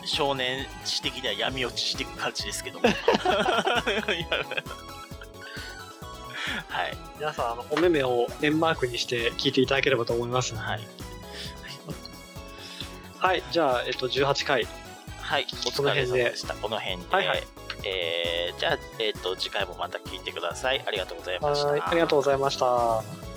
少年史的には闇落ちしていく感じですけども。はい。皆さん、あの、お目目を円マークにして聞いていただければと思います。はい。はい。じゃあ、えっと、18回。はい。お疲れ様でした。この辺で。はいはいえーじゃあ、えっ、と、次回もまた聞いてください。ありがとうございました。はい。ありがとうございました。